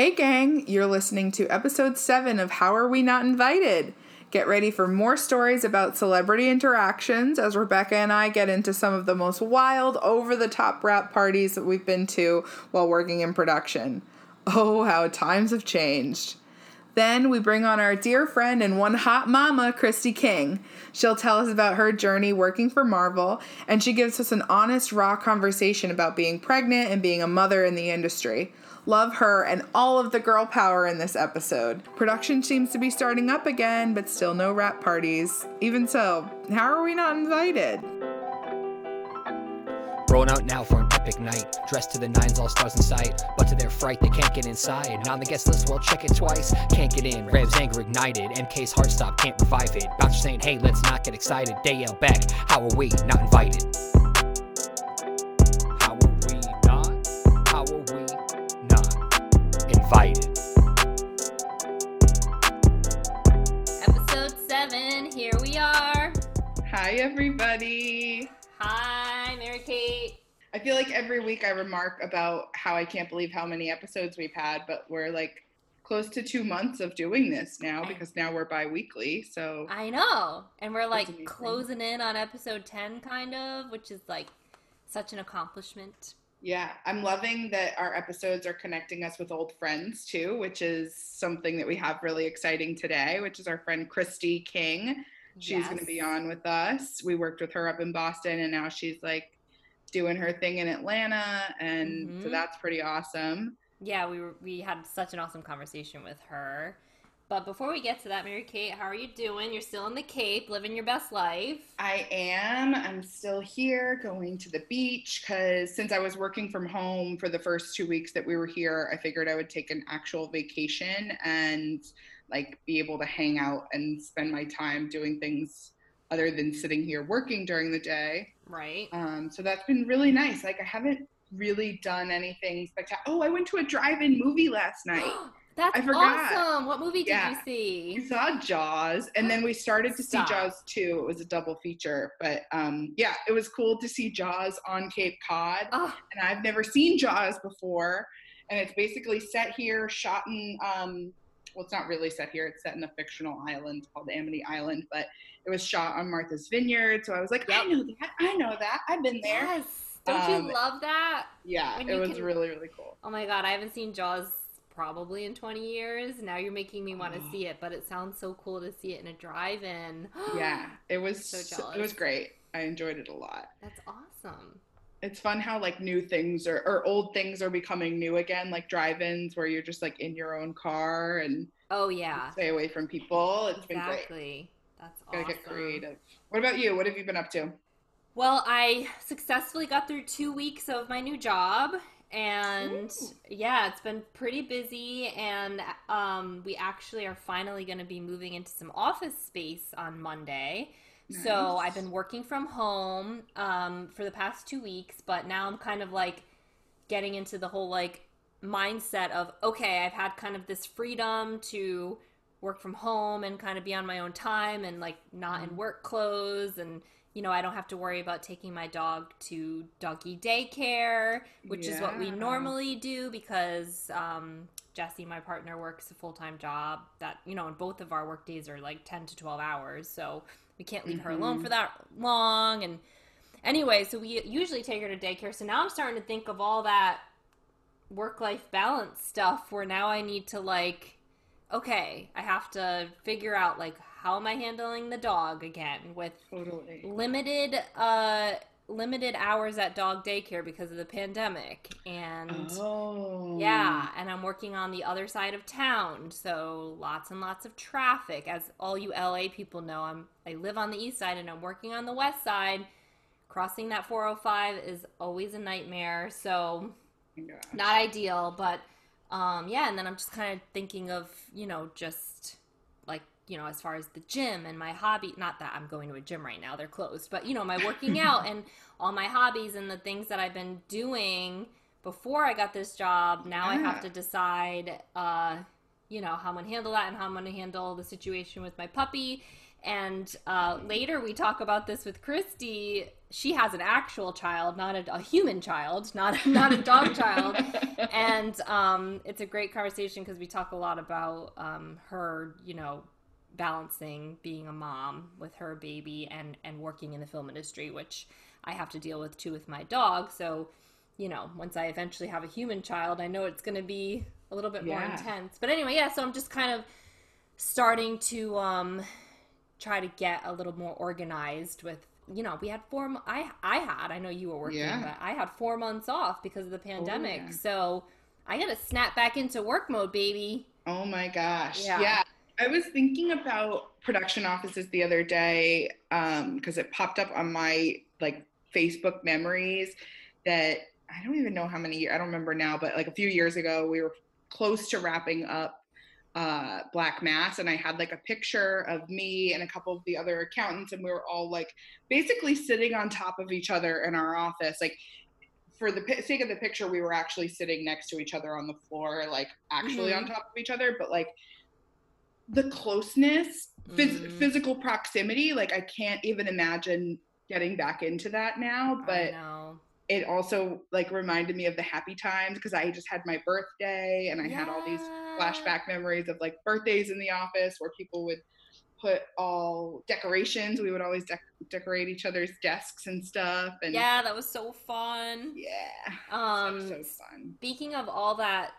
Hey, gang, you're listening to episode 7 of How Are We Not Invited? Get ready for more stories about celebrity interactions as Rebecca and I get into some of the most wild, over the top wrap parties that we've been to while working in production. Oh, how times have changed. Then we bring on our dear friend and one hot mama, Christy King. She'll tell us about her journey working for Marvel, and she gives us an honest, raw conversation about being pregnant and being a mother in the industry. Love her and all of the girl power in this episode. Production seems to be starting up again, but still no wrap parties. Even so, how are we not invited? Rolling out now for an epic night. Dressed to the nines, all stars in sight. But to their fright, they can't get inside. And on the guest list, well, check it twice. Can't get in. Rev's anger ignited. MK's heart stop, can't revive it. Bouncer saying, hey, let's not get excited. They yell back, how are we not invited? How are we not? How are we not invited? Episode 7, here we are. Hi, everybody. Hi, Mary Kate. I feel like every week I remark about how I can't believe how many episodes we've had, but we're like close to two months of doing this now because now we're bi weekly. So I know. And we're like closing in on episode 10, kind of, which is like such an accomplishment. Yeah, I'm loving that our episodes are connecting us with old friends too, which is something that we have really exciting today, which is our friend Christy King. She's going to be on with us. We worked with her up in Boston and now she's like doing her thing in Atlanta and so Mhm. that's pretty awesome. Yeah, we were, we had such an awesome conversation with her. But before we get to that, Mary Kate, how are you doing? You're still in the Cape, living your best life. I am. I'm still here going to the beach because since I was working from home for the first two weeks that we were here, I figured I would take an actual vacation and like be able to hang out and spend my time doing things other than sitting here working during the day. Right. Um, so that's been really nice. Like I haven't really done anything spectacular. Oh, I went to a drive-in movie last night. That's I forgot. awesome. What movie did Yeah. you see? We saw Jaws, and then we started to Stop. see Jaws 2. It was a double feature, but um, yeah, it was cool to see Jaws on Cape Cod. Oh, And I've never seen Jaws before, and it's basically set here, shot in. Um, well, it's not really set here. It's set in a fictional island called Amity Island, but it was shot on Martha's Vineyard. So I was like, I know that. I know that. I've been there. yes. Don't Um, you love that? Yeah, it was can- really, really cool. Oh my god, I haven't seen Jaws probably in 20 years. Now you're making me want to Oh. see it, but it sounds so cool to see it in a drive-in. Yeah, it was. So jealous. it was great. I enjoyed it a lot. That's awesome. it's fun how like new things are or old things are becoming new again like drive-ins where you're just like in your own car and Oh yeah. stay away from people it's been great That's gotta awesome. get creative what about you what have you been up to Well, I successfully got through two weeks of my new job, and Ooh. yeah, it's been pretty busy. And um, we actually are finally going to be moving into some office space on Monday. So I've been working from home um, for the past two weeks, but now I'm kind of like getting into the whole like mindset of okay, I've had kind of this freedom to work from home and kind of be on my own time and like not in work clothes and you know I don't have to worry about taking my dog to doggy daycare, which is what we normally do because um, Jesse, my partner, works a full time job that you know, and both of our work days are like ten to twelve hours, so we can't leave her alone Mhm. for that long and anyway so we usually take her to daycare so now i'm starting to think of all that work life balance stuff where now i need to like okay i have to figure out like how am i handling the dog again with totally limited uh limited hours at dog daycare because of the pandemic and oh yeah, and I'm working on the other side of town, so lots and lots of traffic. As all you LA people know, I'm I live on the east side and I'm working on the west side. Crossing that 405 is always a nightmare, so gosh. not ideal, but um yeah, and then I'm just kind of thinking of, you know, just like, you know, as far as the gym and my hobby, not that I'm going to a gym right now, they're closed, but you know, my working out and all my hobbies and the things that I've been doing before I got this job, now I have to decide uh you know, how I'm going to handle that and how I'm going to handle the situation with my puppy And uh, later we talk about this with Christy. She has an actual child, not a, a human child, not not a dog child. And um, it's a great conversation because we talk a lot about um, her, you know, balancing being a mom with her baby and and working in the film industry, which I have to deal with too with my dog. So, you know, once I eventually have a human child, I know it's going to be a little bit more intense. But anyway, yeah. So I'm just kind of starting to um try to get a little more organized with you know we had four i i had i know you were working Yeah. but i had four months off because of the oh, pandemic yeah. so i gotta snap back into work mode baby Oh my gosh. Yeah. Yeah. I was thinking about production offices the other day um, because it popped up on my like Facebook memories that I don't even know how many years, I don't remember now, but like a few years ago, we were close to wrapping up uh black mass and i had like a picture of me and a couple of the other accountants and we were all like basically sitting on top of each other in our office like for the pi- sake of the picture we were actually sitting next to each other on the floor like actually on top of each other but like the closeness phys- Mhm. physical proximity like i can't even imagine getting back into that now but. It also like reminded me of the happy times because i just had my birthday and i had all these flashback memories of like birthdays in the office where people would put all decorations. We would always dec- decorate each other's desks and stuff and yeah that was so fun. Yeah. Um so, fun. Speaking of all that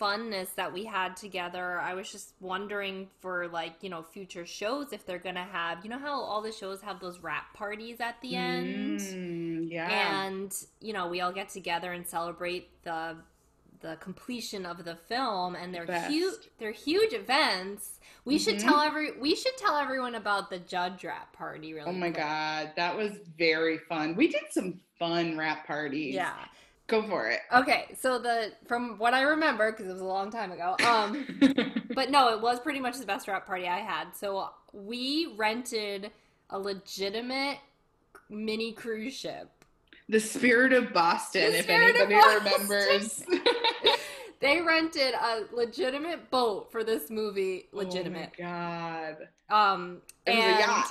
funness that we had together, I was just wondering for like, you know, future shows if they're going to have, you know how all the shows have those wrap parties at the end? Mm, yeah And, you know, we all get together and celebrate the the completion of the film and they're Best. huge they're huge events. We should Mhm. tell every we should tell everyone about the judge wrap party really oh my quick. god that was very fun we did some fun wrap parties Yeah. go for it Okay, so the from what I remember because it was a long time ago. Um But no, it was pretty much the best wrap party I had. So we rented a legitimate mini cruise ship. The spirit of boston The if anybody Boston. remembers They rented a legitimate boat for this movie. oh my Legitimate. god um, it was and a yacht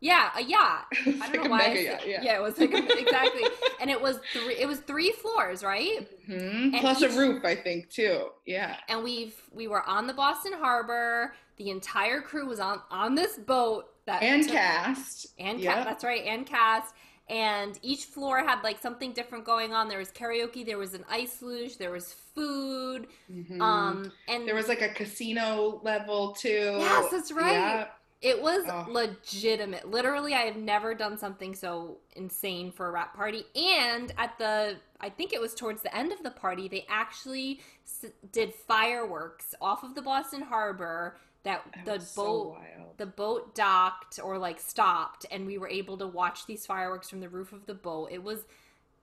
Yeah, a yacht. I don't like know why. Yacht, yeah. it was like a, exactly, and it was three. It was three floors, right? Mhm. Plus each- a roof, I think, too. Yeah. and we've we were on the Boston Harbor. The entire crew was on on this boat that And took- cast. and Yep. cast. That's right, and cast. And each floor had like something different going on. There was karaoke. There was an ice luge. There was food. Mhm. Um, and there was like a casino level too. Yes, that's right. Yeah. It was Oh. legitimate. Literally, I have never done something so insane for a wrap party. And at the, I think it was towards the end of the party, they actually s- did fireworks off of the Boston Harbor. That, That the was so boat, the boat docked or like stopped, and we were able to watch these fireworks from the roof of the boat. It was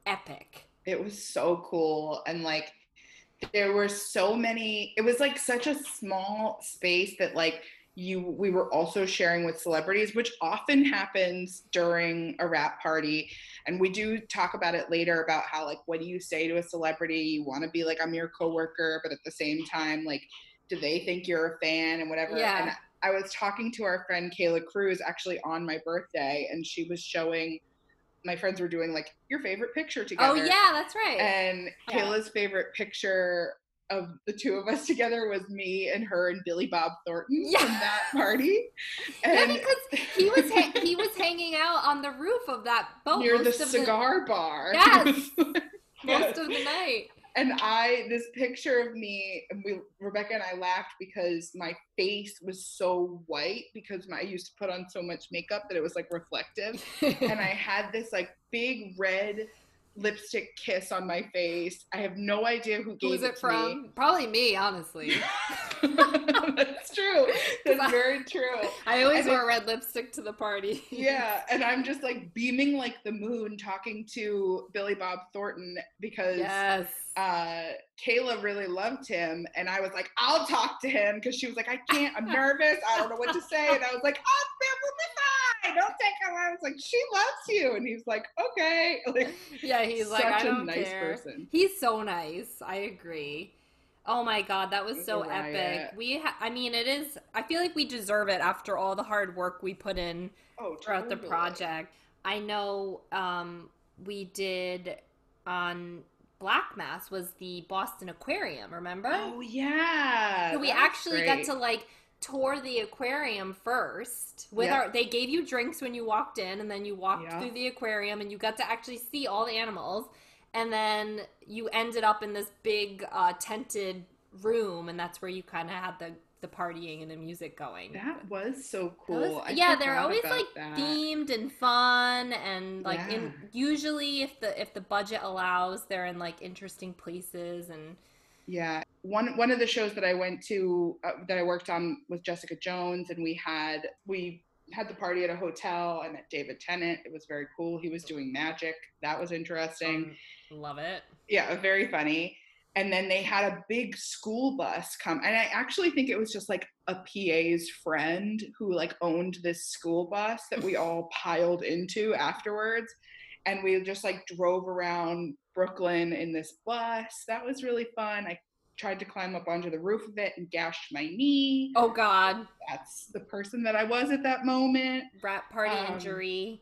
epic. It was so cool. And like, there were so many, it was like such a small space that like, you we were also sharing with celebrities which often happens during a wrap party and we do talk about it later about how like what do you say to a celebrity you want to be like i'm your coworker but at the same time like do they think you're a fan and whatever Yeah. and i was talking to our friend kayla cruz actually on my birthday and she was showing my friends were doing like your favorite picture oh, together Oh yeah, that's right. and Yeah. Kayla's favorite picture of the two of us together was me and her and Billy Bob Thornton Yeah. from that party. yeah, because he was ha- he was hanging out on the roof of that boat near the cigar bar. Yes. Yes. most of the night. And I this picture of me and we Rebecca and I laughed because my face was so white because my, I used to put on so much makeup that it was like reflective. and I had this like big red lipstick kiss on my face. I have no idea who gave Who's it, it to me. from? Probably me, honestly. That's true. That's I- very true. I always And it- wear red lipstick to the party. Yeah, and I'm just like beaming like the moon talking to Billy Bob Thornton because Yes. Uh, Kayla really loved him, and I was like, I'll talk to him because she was like, I can't, I'm nervous, I don't know what to say, and I was like, Oh, that will be fine. Don't take him. I was like, She loves you, and he's like, Okay, like yeah, he's like, such I a don't nice care. person. He's so nice. I agree. Oh my god, that was so riot. epic. We, ha- I mean, it is. I feel like we deserve it after all the hard work we put in Oh, throughout the project. I know um, we did on Black Mass was the Boston Aquarium. Remember? Oh yeah. so we actually got to like tour the aquarium first with our they gave you drinks when you walked in and then you walked Yeah. through the aquarium and you got to actually see all the animals and then you ended up in this big uh, tented room and that's where you kind of had the the partying and the music going That was so cool. was- yeah, they're always like that. themed and fun, and like in usually if the if the budget allows, they're in like interesting places and Yeah, one one of the shows that I went to uh, that I worked on was Jessica Jones, and we had we had the party at a hotel. I met David Tennant. It was very cool. He was doing magic. That was interesting. um, love it. Yeah, very funny. And then they had a big school bus come, and I actually think it was just like a PA's friend who like owned this school bus that we all piled into afterwards, and we just like drove around Brooklyn in this bus. That was really fun. I tried to climb up onto the roof of it and gashed my knee. Oh God, That's the person that I was at that moment. rat party Um, injury.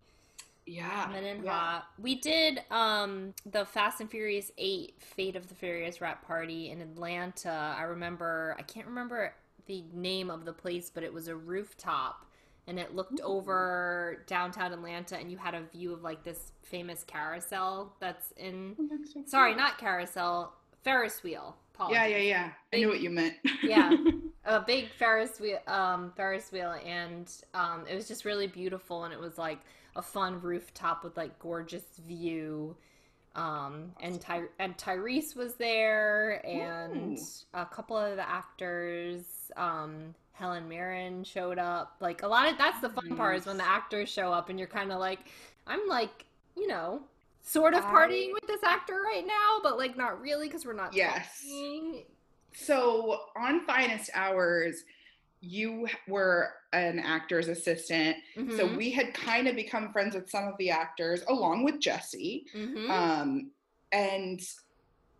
Yeah, yeah. We did um the Fast and Furious 8 Fate of the Furious Wrap Party in Atlanta. I remember I can't remember the name of the place, but it was a rooftop and it looked Ooh. over downtown Atlanta and you had a view of like this famous carousel that's in Oh, that's so sorry, cool. not carousel, Ferris wheel. Yeah, yeah, Apologies. yeah. I knew what you meant. Yeah. a big Ferris wheel, um, Ferris wheel, and um, it was just really beautiful, and it was like a fun rooftop with like gorgeous view. Um, and Ty- and Tyrese was there, and Ooh. a couple of the actors. Um, Helen Mirren showed up. Like a lot of that's the fun part is when the actors show up, and you're kind of like, I'm like, you know. Sort of I- partying with this actor right now, but like not really because we're not Yes. talking. So on Finest Hours, you were an actor's assistant. So Mhm. we had kind of become friends with some of the actors, along with Jesse. Mhm. Um, and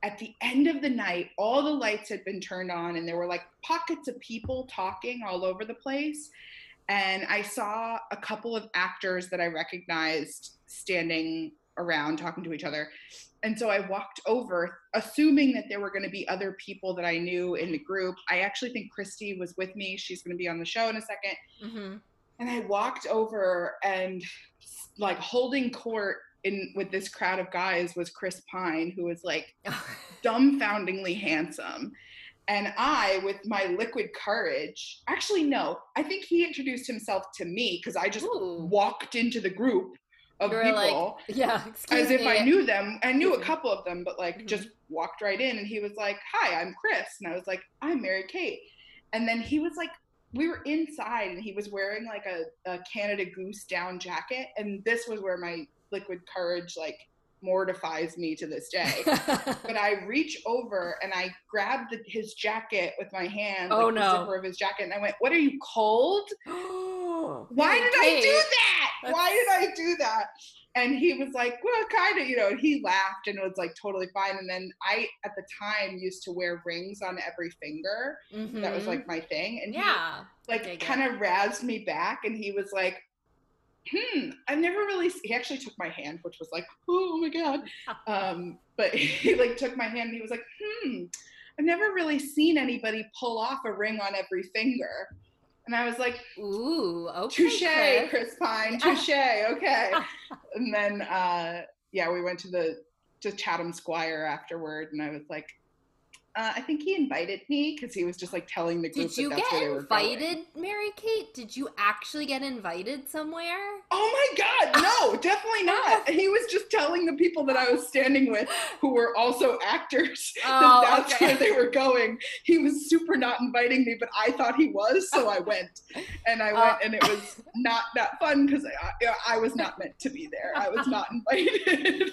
at the end of the night, all the lights had been turned on, and there were like pockets of people talking all over the place. And I saw a couple of actors that I recognized standing around talking to each other. And so I walked over, assuming that there were going to be other people that I knew in the group. I actually think Christy was with me. She's going to be on the show in a second. Mhm. And I walked over and like holding court in with this crowd of guys was Chris Pine, who was like dumbfoundingly handsome. And I, with my liquid courage, actually, no, I think he introduced himself to me because I just Ooh. walked into the group of You people like, yeah, excuse as if me. I knew them. I knew a Mhm. couple of them, but like Mhm. just walked right in and he was like, Hi, I'm Chris. And I was like, I'm Mary Kate. And then he was like, we were inside and he was wearing like a, a Canada Goose down jacket. And this was where my liquid courage like mortifies me to this day. but I reach over and I grab the, his jacket with my hand, Oh, like the no. zipper of his jacket, and I went, "What are you cold? Why did I do that? Why did I do that?" And he was like, "Well, kind of, you know." He laughed and it was like totally fine. And then I, at the time, used to wear rings on every finger. That was like my thing. And he yeah. like kind of razzed me back and he was like hmm i've never really s-" he actually took my hand which was like oh my god um but he like took my hand and he was like hmm i've never really seen anybody pull off a ring on every finger and i was like Ooh, okay. touche Chris. chris pine touche okay and then uh yeah we went to the to chatham squire afterward and i was like uh, I think he invited me because he was just like telling the group Did you that that's get where they were going. invited, Mary Kate? Did you actually get invited somewhere? Oh my God, no, definitely not. He was just telling the people that I was standing with, who were also actors, Oh, that that's okay. where they were going. He was super not inviting me, but I thought he was, so I went. And I went, Uh. and it was not that fun because I, I was not meant to be there. I was not invited.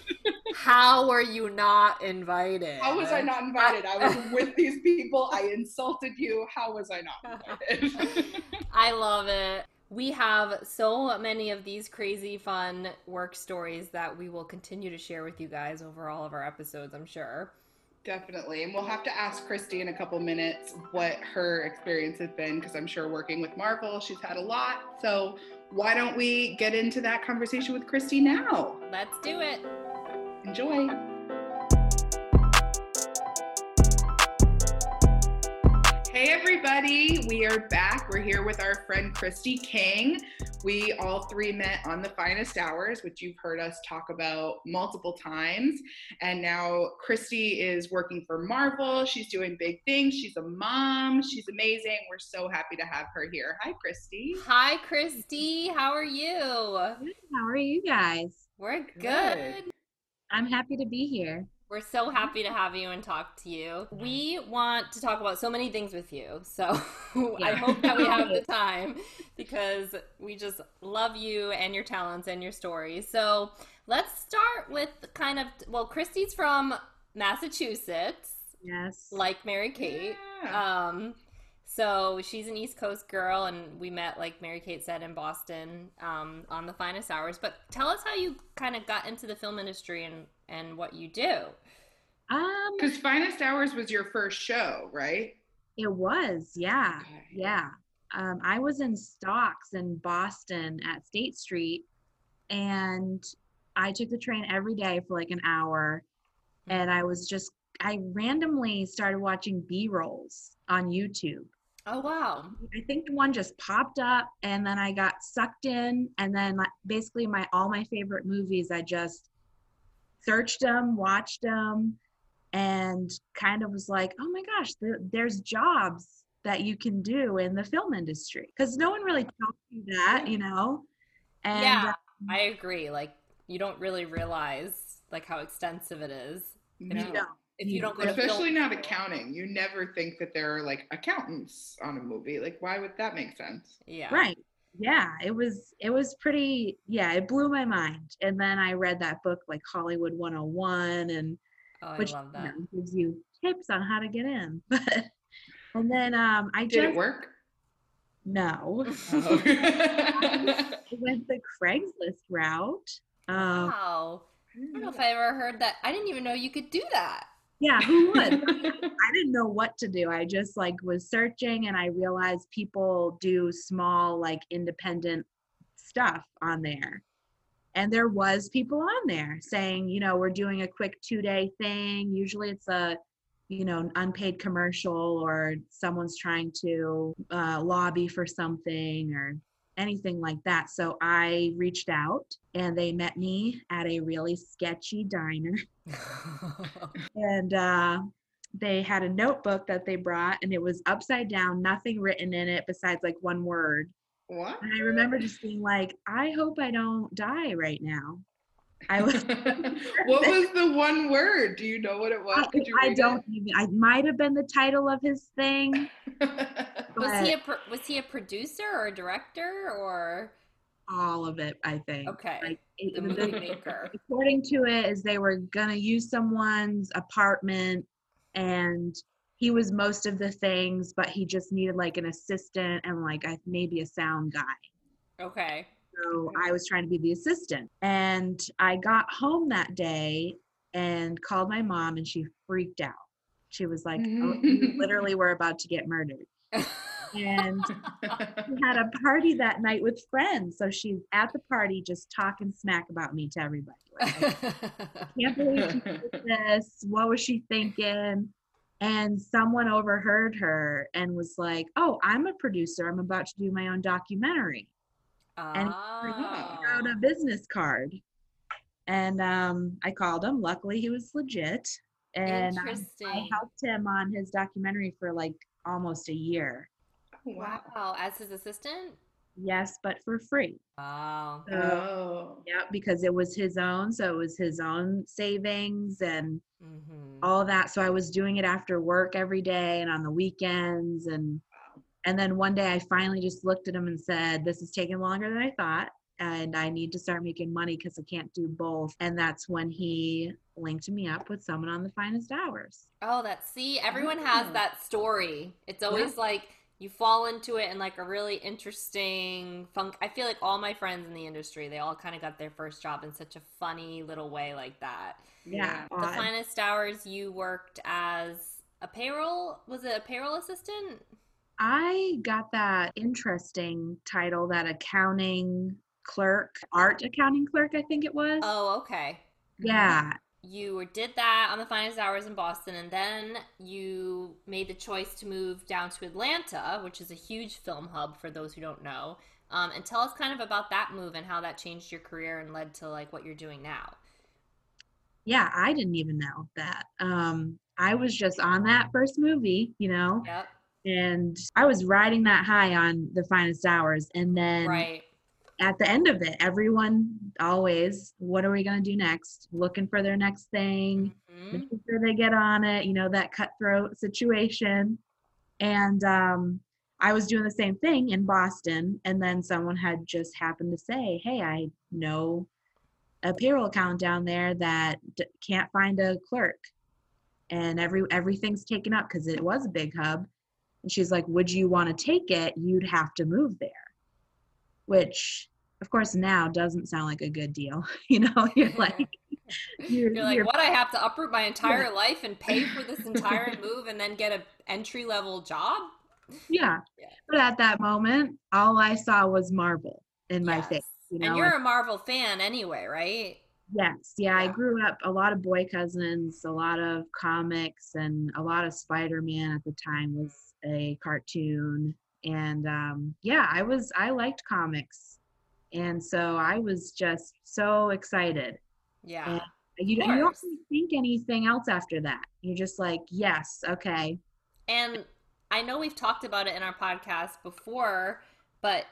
How were you not invited? How was I not invited? I was with these people. I insulted you. How was I not invited? I love it. We have so many of these crazy fun work stories that we will continue to share with you guys over all of our episodes, I'm sure. Definitely. And we'll have to ask Christy in a couple minutes what her experience has been because I'm sure working with Marvel, she's had a lot. So why don't we get into that conversation with Christy now? Let's do it. Enjoy. Hey, everybody. We are back. We're here with our friend Christy King. We all three met on the finest hours, which you've heard us talk about multiple times. And now Christy is working for Marvel. She's doing big things. She's a mom. She's amazing. We're so happy to have her here. Hi, Christy. Hi, Christy. How are you? How are you guys? We're good. Good. I'm happy to be here. We're so happy to have you and talk to you. We want to talk about so many things with you. So I hope that we have the time because we just love you and your talents and your stories. So let's start with kind of, well, Christy's from Massachusetts, Yes. like Mary Kate. Yeah. Um, so she's an East Coast girl, and we met, like Mary Kate said, in Boston um, on the finest hours. But tell us how you kind of got into the film industry and, and what you do. Um, Because Finest Hours was your first show, right? it was, yeah. Okay. Yeah. Um, I was in stocks in Boston at State Street, and I took the train every day for like an hour. And I was just, I randomly started watching B rolls on YouTube. Oh, wow. I think one just popped up, and then I got sucked in, and then like, basically my all my favorite movies, I just searched them, watched them, and kind of was like, oh my gosh, there, there's jobs that you can do in the film industry because no one really tells you that, you know. And yeah, uh, I agree. Like, you don't really realize like how extensive it is. No. you don't- If you don't go Especially film not school. accounting. You never think that there are like accountants on a movie. Like, why would that make sense? Yeah. right yeah it was it was pretty yeah it blew my mind and then i read that book like hollywood 101 and Oh, I which love you know, gives you tips on how to get in. But and then um, I Did just it work? no, Oh. I went the Craigslist route. Um, Wow. I don't know if I ever heard that. I didn't even know you could do that. Yeah, who would? I didn't know what to do. I just like was searching, and I realized people do small, like independent stuff on there. And there was people on there saying, you know, we're doing a quick two day thing. Usually it's a, you know, an unpaid commercial or someone's trying to uh, lobby for something or anything like that. So I reached out and they met me at a really sketchy diner. And uh, they had a notebook that they brought and it was upside down, nothing written in it besides like one word. what? And I remember just being like, I hope I don't die right now. I was what was the one word? Do you know what it was? I, I don't even I might have been the title of his thing. was he a pro- was he a producer or a director or All of it, I think. okay Like it, the the- movie maker? according to it is they were gonna use someone's apartment and he was most of the things but he just needed like an assistant and like a, maybe a sound guy Okay. So i was trying to be the assistant and i got home that day and called my mom and she freaked out she was like oh, you mm. literally were about to get murdered and we had a party that night with friends so she's at the party just talking smack about me to everybody like, can't believe she did this. What was she thinking? And someone overheard her and was like, Oh, I'm a producer. I'm about to do my own documentary. Ah. Wrote a business card. And um, I called him. Luckily, he was legit. And I, I helped him on his documentary for like almost a year. wow. Wow. As his assistant? Yes, but for free. Wow. So, Oh. yeah, because it was his own. So it was his own savings and hmm all that so i was doing it after work every day and on the weekends and and then one day i finally just looked at him and said this is taking longer than i thought and i need to start making money because i can't do both and that's when he linked me up with someone on the finest hours Oh, that see, everyone has that story. It's always like you fall into it in like a really interesting funk. I feel like all my friends in the industry, they all kind of got their first job in such a funny little way like that. Yeah. The odd. finest hours you worked as a payroll was it a payroll assistant? I got that interesting title, that accounting clerk, art accounting clerk, I think it was. Oh, okay. yeah. You did that on the finest hours in Boston, and then you made the choice to move down to Atlanta, which is a huge film hub for those who don't know. Um, and tell us kind of about that move and how that changed your career and led to like what you're doing now. Yeah, I didn't even know that. Um, I was just on that first movie, you know, Yep. And I was riding that high on the finest hours. And then Right. at the end of it, everyone always, what are we going to do next? Looking for their next thing, Mhm. making sure they get on it, you know, that cutthroat situation. And um, I was doing the same thing in Boston. And then someone had just happened to say, hey, I know a payroll account down there that d- can't find a clerk. And every everything's taken up because it was a big hub. And she's like, would you want to take it? You'd have to move there. Which, of course, now doesn't sound like a good deal. you know, you're like, you're, You're like, you're what? I have to uproot my entire life and pay for this entire move and then get an entry level job? Yeah. Yeah. But at that moment, all I saw was Marvel in my face. You know, and you're a Marvel fan anyway, right? Yes. Yeah, I grew up a lot of boy cousins, a lot of comics, and a lot of Spider Man at the time was a cartoon. And um, yeah, I was, I liked comics. And so I was just so excited. Yeah. And you, you don't really think anything else after that. You're just like, yes, okay. And I know we've talked about it in our podcast before, but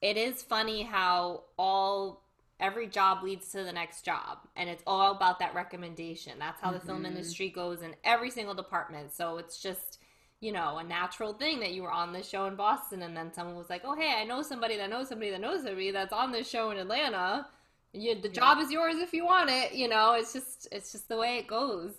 it is funny how all every job leads to the next job and it's all about that recommendation. That's how the film Mhm. industry goes in every single department. So it's just, you know, a natural thing that you were on this show in Boston and then someone was like, "Oh, hey, I know somebody that knows somebody that knows somebody that's on this show in Atlanta." You, the job is yours if you want it, you know. It's just it's just the way it goes.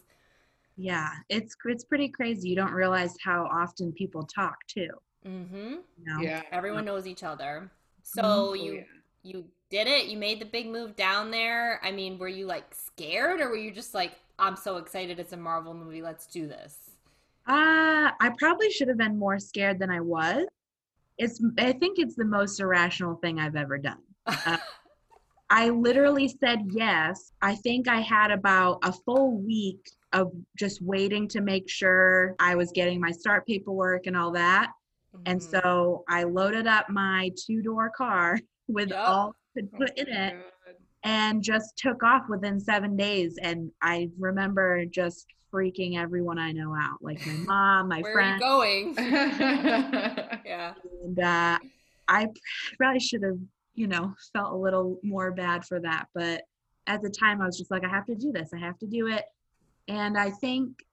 Yeah, it's it's pretty crazy. You don't realize how often people talk too. Mhm. You know? Yeah. Everyone knows each other. So Oh, you yeah. you did it. You made the big move down there. I mean, were you like scared or were you just like I'm so excited it's a Marvel movie. Let's do this. Uh, I probably should have been more scared than I was. It's I think it's the most irrational thing I've ever done. Uh, I literally said yes. I think I had about a full week of just waiting to make sure I was getting my start paperwork and all that. And Mhm. so I loaded up my two door car with Yep. all Could Oh put in it God. and just took off within seven days. And I remember just freaking everyone I know out, like my mom, my Where friends. are you going? yeah. And uh, I probably should have, you know, felt a little more bad for that. But at the time, I was just like, I have to do this. I have to do it. And I think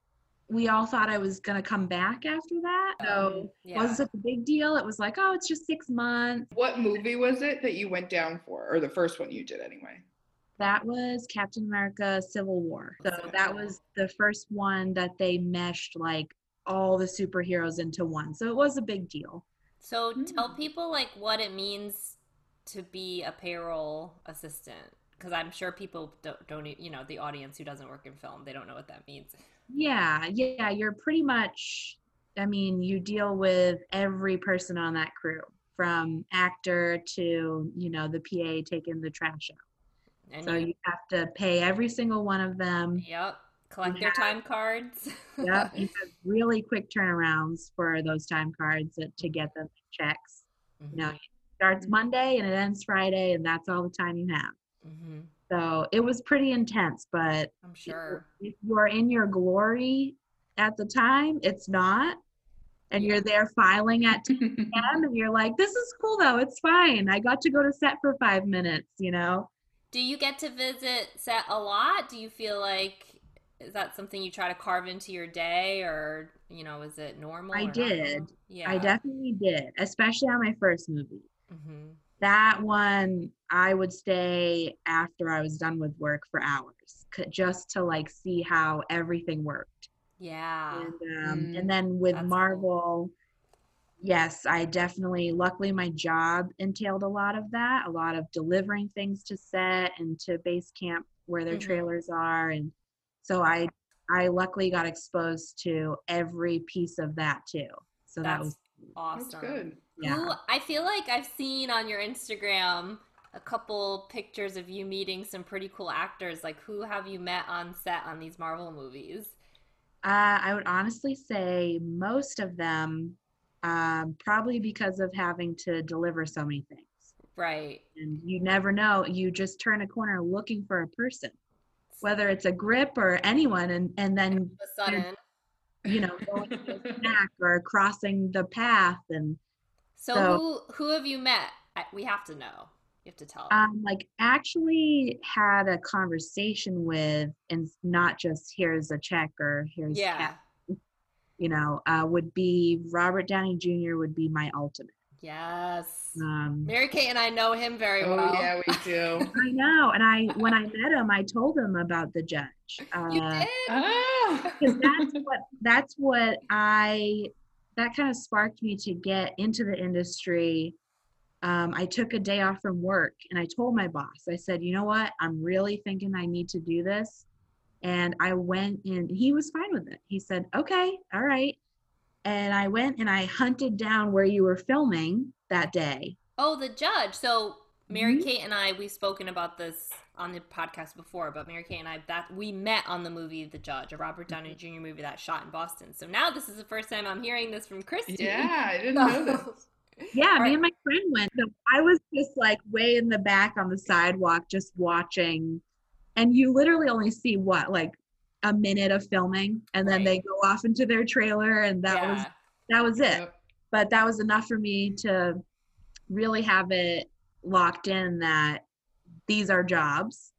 we all thought I was going to come back after that. So it Yeah. wasn't such a big deal. It was like, oh, it's just six months. what movie was it that you went down for, or the first one you did anyway? That was Captain America Civil War. So So that was the first one that they meshed like all the superheroes into one. So it was a big deal. So tell Mm. people like what it means to be a payroll assistant because I'm sure people don't, don't e- you know the audience who doesn't work in film they don't know what that means. Yeah, yeah, you're pretty much I mean, you deal with every person on that crew, from actor to, you know, the PA taking the trash out. And So you, have to pay every single one of them. yep, collect you their have- time cards. Yep, you have really quick turnarounds for those time cards that- to get them checks. You know, it starts Monday and it ends Friday, and that's all the time you have. hmm So it was pretty intense, but I'm sure. if you're in your glory at the time, it's not. And you're there filing at 10 p.m. and you're like, this is cool though. It's fine. I got to go to set for five minutes, you know? Do you get to visit set a lot? Do you feel like is that something you try to carve into your day, or you know, is it normal? I did. normal? Yeah. I definitely did, especially on my first movie. hmm That one, I would stay after I was done with work for hours just to like see how everything worked. Yeah. and um, Mm, and then with that's cool. Marvel, yes, I definitely, luckily, my job entailed a lot of that, a lot of delivering things to set and to base camp where their Mhm. trailers are. And so I, I luckily got exposed to every piece of that too. So that was, awesome. That's good. Yeah. Who I feel like I've seen on your Instagram a couple pictures of you meeting some pretty cool actors. Like, who have you met on set on these Marvel movies? Uh, I would honestly say most of them, um, probably because of having to deliver so many things. Right. And you never know. You just turn a corner looking for a person, whether it's a grip or anyone, and, and then, you know, going to snack or crossing the path. And So, So- who who have you met? I, we have to know. You have to tell. um, like actually had a conversation with, and not just here's a check or here's, yeah. cash, you know, uh, would be Robert Downey Jr. would be my ultimate. Yes. Um, Mary Kate and I know him very Oh well. yeah, we do. I know. And I, when I met him, I told him about the judge. You Uh, did? ah. because that's what that's what I that kind of sparked me to get into the industry. Um, I took a day off from work and I told my boss, I said, you know what, I'm really thinking I need to do this. And I went and he was fine with it. He said, okay, all right. And I went and I hunted down where you were filming that day. Oh, the judge. So Mary Mhm. Kate and I, we've spoken about this on the podcast before, but Mary Kate and I, that we met on the movie The Judge, a Robert Downey mm-hmm. Jr. movie that shot in Boston. So now this is the first time I'm hearing this from Christy. Yeah, I didn't know this. Yeah, Right. me and my friend went. So I was just like way in the back on the sidewalk, just watching. And you literally only see what, like a minute of filming, and then they go off into their trailer, and that yeah. was that was it. Yep. But that was enough for me to really have it locked in that these are jobs.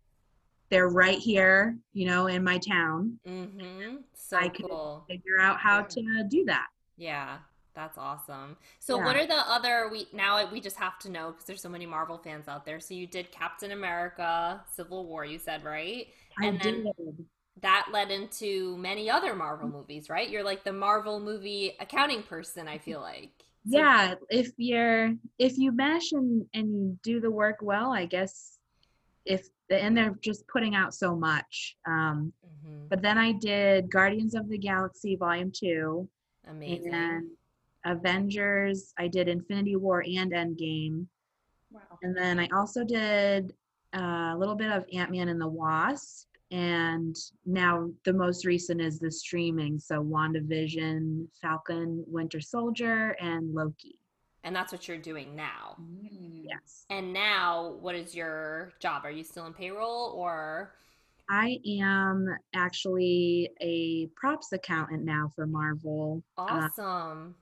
They're right here, you know, in my town. Mm-hmm. So I could- cool. Figure out how Yeah. to do that. Yeah, that's awesome. So, Yeah. what are the other? We now we just have to know because there's so many Marvel fans out there. So you did Captain America: Civil War. You said right, I And then- did. that led into many other Marvel movies, right? You're like the Marvel movie accounting person. I feel like. So- yeah if you're if you mesh and and you do the work well i guess if and they're just putting out so much um Mhm. but then i did guardians of the galaxy volume 2 Amazing. and avengers i did infinity war and endgame Wow. and then i also did uh, a little bit of ant-man and the wasp and now the most recent is the streaming so wandavision falcon winter soldier and loki And that's what you're doing now. Mm. Yes And now, what is your job? Are you still in payroll or? I am actually a props accountant now for Marvel. Uh, Awesome.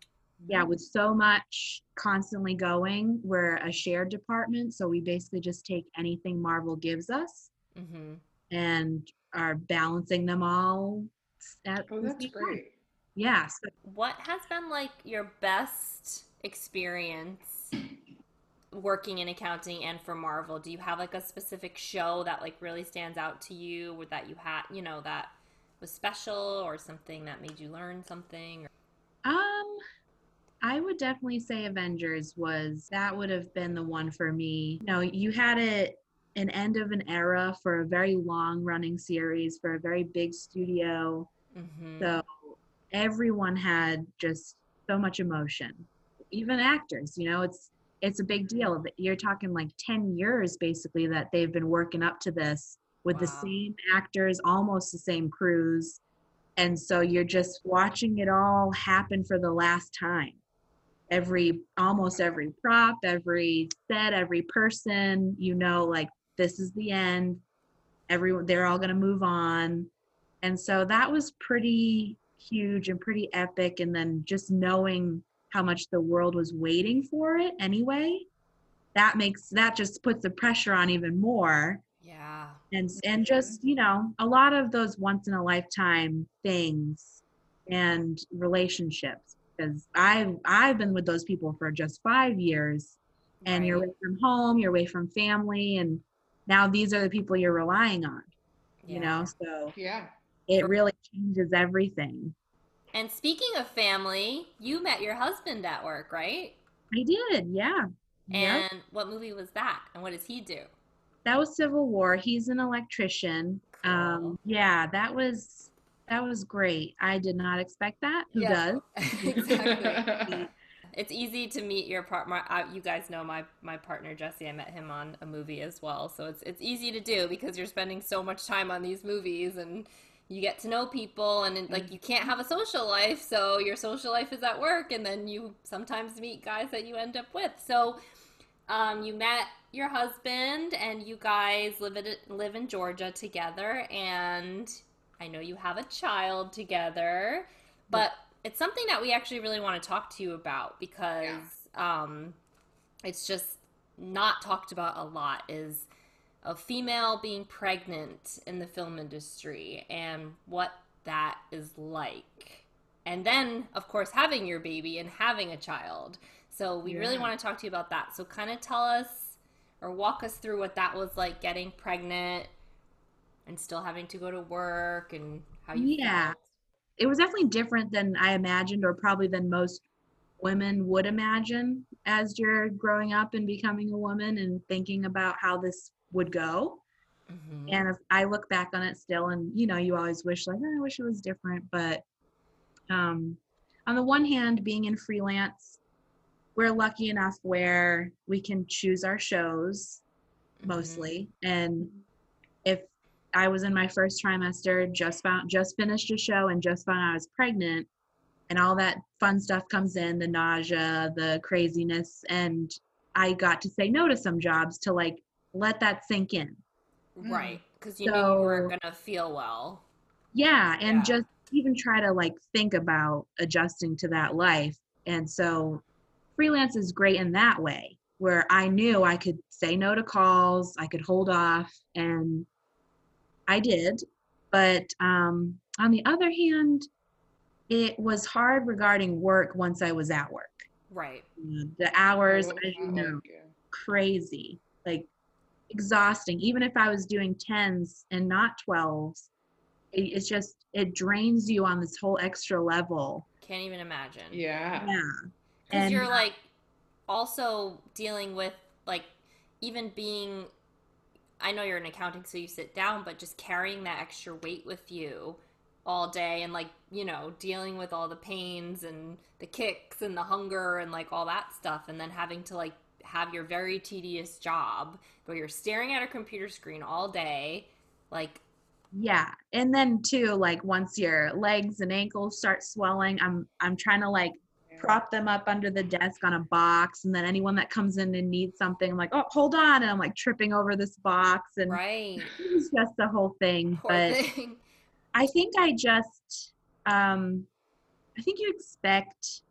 yeah, with so much constantly going, we're a shared department. So we basically just take anything Marvel gives us hmm and are balancing them all. At Oh, that's great. Yeah. So What has been like your best experience working in accounting and for Marvel? Do you have like a specific show that like really stands out to you or that you had, you know, that was special or something that made you learn something? Um, I would definitely say Avengers was that would have been the one for me. You know, you had it an end of an era for a very long running series for a very big studio. Mm-hmm. So everyone had just so much emotion. Even actors, you know, it's it's a big deal. That You're talking like 10 years basically that they've been working up to this with the same actors, almost the same crews. And so you're just watching it all happen for the last time. Every almost every prop, every set, every person, you know, like this is the end. Everyone they're all gonna move on. And so that was pretty huge and pretty epic. And then just knowing how much the world was waiting for it anyway, that makes that just puts the pressure on even more. Yeah. And and just, you know, a lot of those once in a lifetime things and relationships. Because I've I've been with those people for just five years and you're away from home, you're away from family, and now these are the people you're relying on, you know? So Yeah. it really changes everything. And speaking of family, you met your husband at work, right? I did, yeah. Yep. And what movie was that? And what does he do? That was Civil War. He's an electrician. Cool. Um, yeah, that was that was great. I did not expect that. Who Yeah. does? exactly. It's easy to meet your partner. Uh, you guys know my my partner Jesse. I met him on a movie as well, so it's it's easy to do because you're spending so much time on these movies and you get to know people and like you can't have a social life, so your social life is at work, and then you sometimes meet guys that you end up with. So, um, you met your husband and you guys live in live in Georgia together, and I know you have a child together, but it's something that we actually really want to talk to you about because um, it's just not talked about a lot is a female being pregnant in the film industry and what that is like and then of course having your baby and having a child so we really want to talk to you about that so kind of tell us or walk us through what that was like getting pregnant and still having to go to work and how you Yeah. felt. It was definitely different than I imagined, or probably than most women would imagine as you're growing up and becoming a woman and thinking about how this would go. Mhm. And if I look back on it still, and you know, you always wish like, "Oh, I wish it was different. But um, on the one hand, being in freelance, we're lucky enough where we can choose our shows mostly. And if I was in my first trimester, just found just finished a show and just found I was pregnant, and all that fun stuff comes in, the nausea, the craziness, and I got to say no to some jobs to like let that sink in. Right, because you knew you weren't gonna feel well. Yeah, and Yeah. just even try to like think about adjusting to that life. And so freelance is great in that way where I knew I could say no to calls, I could hold off and I did. But um on the other hand, it was hard regarding work once I was at work. Right. The hours, What as you know, crazy, like exhausting. Even if I was doing 10s and not 12s, it, it's just, it drains you on this whole extra level. Can't even imagine. Yeah. Yeah. Because you're like also dealing with like even being I know you're in accounting so you sit down, but just carrying that extra weight with you all day and like, you know, dealing with all the pains and the kicks and the hunger and like all that stuff and then having to like have your very tedious job where you're staring at a computer screen all day, like Yeah. And then too, like once your legs and ankles start swelling, I'm I'm trying to like prop them up under the desk on a box and then anyone that comes in and needs something, I'm like, oh hold on. And I'm like tripping over this box and right. it's just the whole thing. Poor but thing. I think I just, um, I think you expect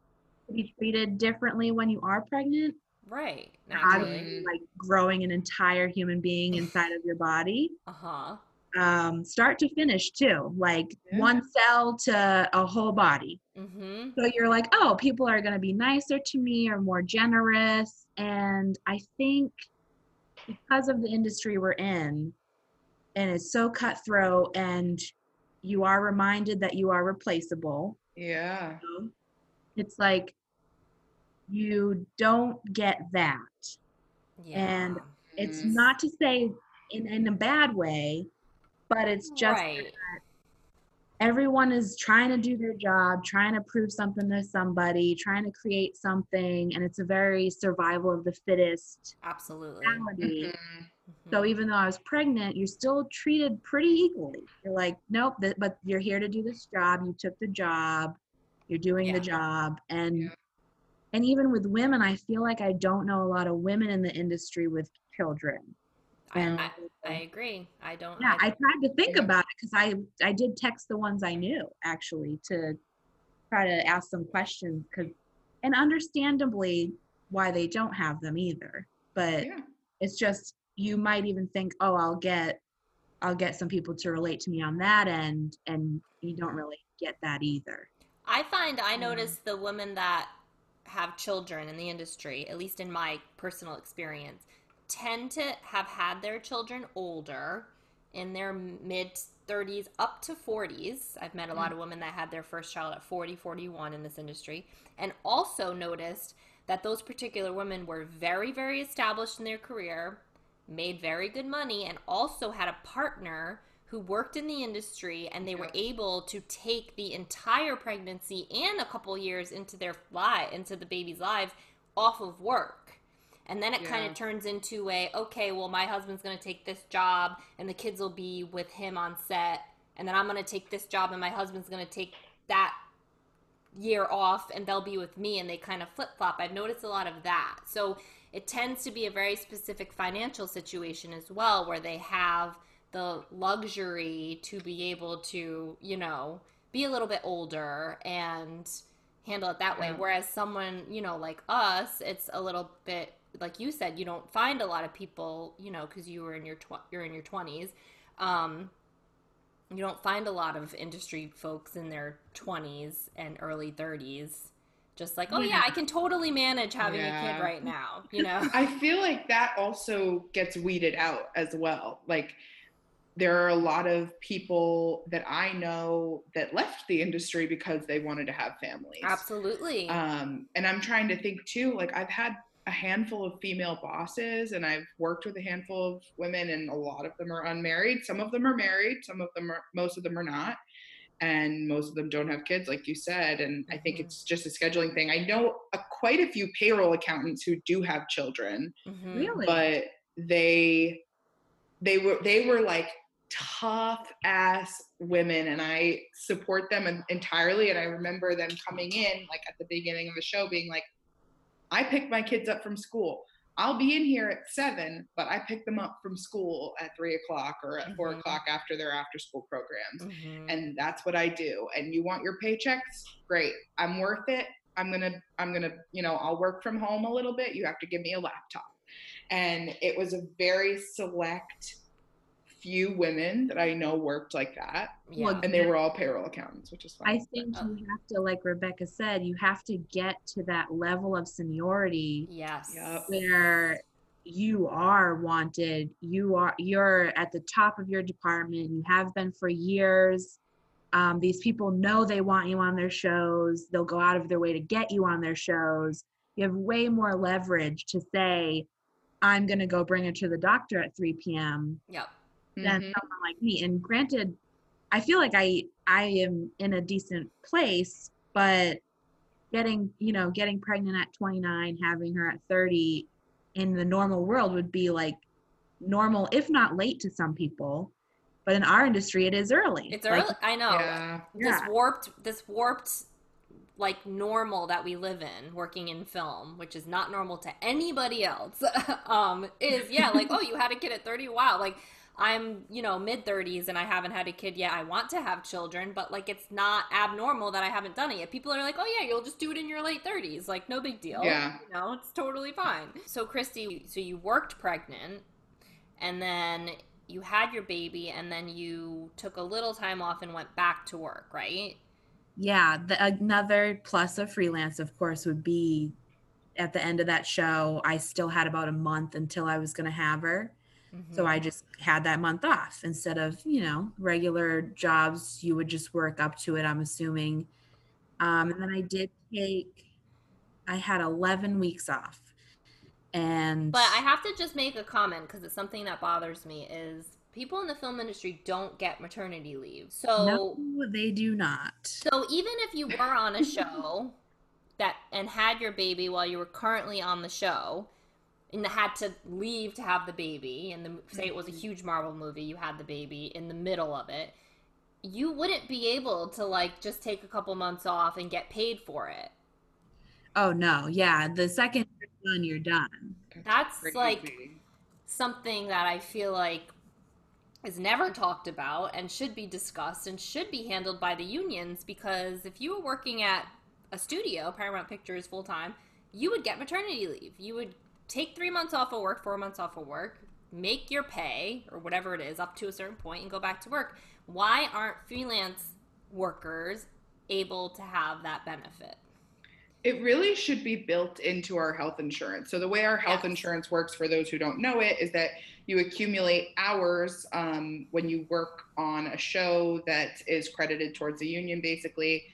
to be treated differently when you are pregnant. Right. Obviously, Naturally. like growing an entire human being inside of your body, Uh-huh. um, start to finish too, like Yeah. one cell to a whole body. Mm-hmm. So you're like, oh, people are going to be nicer to me or more generous. And I think because of the industry we're in, and it's so cutthroat, and you are reminded that you are replaceable, Yeah. know, it's like you don't get that. Yeah. And It's Mm. not to say in, in a bad way, but it's just right. everyone is trying to do their job, trying to prove something to somebody, trying to create something, and it's a very survival of the fittest Absolutely. Mhm. So Mhm. even though I was pregnant, you're still treated pretty equally. You're like, nope, th- but you're here to do this job. You took the job. You're doing Yeah. the job, and Yeah. And even with women, I feel like I don't know a lot of women in the industry with children. And I, I agree. I don't. yeah, I tried to think about it because I I did text the ones I knew actually to try to ask some questions because and understandably why they don't have them either. But Yeah. it's just you might even think, oh, I'll get I'll get some people to relate to me on that end, and you don't really get that either. I find I Mm. notice the women that have children in the industry, at least in my personal experience, tend to have had their children older in their mid 30s up to 40s. I've met a lot of women that had their first child at 40, 41 in this industry, and also noticed that those particular women were very, very established in their career, made very good money, and also had a partner who worked in the industry and they were able to take the entire pregnancy and a couple years into their life into the baby's lives off of work. And then it kind of turns into a okay well my husband's going to take this job and the kids will be with him on set. And then i'm going to take this job and my husband's going to take that year off and they'll be with me and they kind of flip-flop. I've noticed a lot of that. So it tends to be a very specific financial situation as well where they have the luxury to be able to you know be a little bit older and handle it that way. Yeah. whereas someone you know like us it's a little bit like you said you don't find a lot of people you know because you were in your tw- you're in your 20s um you don't find a lot of industry folks in their 20s and early 30s just like oh yeah. i can totally manage having a kid right now you know? I feel like that also gets weeded out as well. Like there are a lot of people that I know that left the industry because they wanted to have families. absolutely Um, and I'm trying to think too, like I've had a handful of female bosses and I've worked with a handful of women and a lot of them are unmarried. Some of them are married, some of them are most of them are not. And most of them don't have kids, like you said. And I think Mhm. it's just a scheduling thing. I know a, quite a few payroll accountants who do have children, Mhm. Really? but they they were they were like tough ass women and i support them entirely and i remember them coming in like at the beginning of the show being like i picked my kids up from school i'll be in here at seven but i pick them up from school at three o'clock or at 4 Mhm. o'clock after their after school programs Mhm. and that's what I do. And you want your paychecks? Great. I'm worth it. I'm going to I'm going to, you know, I'll work from home a little bit. You have to give me a laptop. And it was a very select few women that I know worked like that. yeah And they were all payroll accountants, which is fun. I think Oh. you have to, like Rebecca said, you have to get to that level of seniority yes where you are wanted. You are you're at the top of your department. You have been for years. Um, these people know they want you on their shows. They'll go out of their way to get you on their shows. You have way more leverage to say, "I'm going to go bring her to the doctor at 3 p.m." yep than Mhm. someone like me. And granted, I feel like I I am in a decent place, but getting you know getting pregnant at 29, having her at 30 in the normal world would be like normal, if not late to some people. But in our industry, it is early. it's Like, early i know Yeah. this Yeah. warped this warped like normal that we live in working in film which is not normal to anybody else um is yeah like oh you had a kid at 30 wow like i'm you know mid 30s and i haven't had a kid yet i want to have children but like it's not abnormal that i haven't done it yet people are like oh yeah you'll just do it in your late 30s like no big deal Yeah. you know it's totally fine so christy so you worked pregnant and then you had your baby and then you took a little time off and went back to work right yeah, the, another plus of freelance, of course, would be at the end of that show. I still had about a month until I was going to have her. So I just had that month off instead of, you know, regular jobs. You would just work up to it, I'm assuming. Um, and then I did take, I had 11 weeks off. And But I have to just make a comment because it's something that bothers me is people in the film industry don't get maternity leave. So no, they do not. so even if you were on a show that and had your baby while you were currently on the show and had to leave to have the baby and the, say it was a mm-hmm. huge Marvel movie, you had the baby in the middle of it, you wouldn't be able to like just take a couple months off and get paid for it. Oh, no. Yeah. The second you're done, you're done. That's like something that I feel like is never talked about and should be discussed and should be handled by the unions because if you were working at a studio, Paramount Pictures full time, you would get maternity leave. You would take three months off of work, four months off of work, make your pay or whatever it is up to a certain point and go back to work. Why aren't freelance workers able to have that benefit? It really should be built into our health insurance. So the way our health Yes. insurance works, for those who don't know it, is that you accumulate hours um, when you work on a show that is credited towards the union, basically.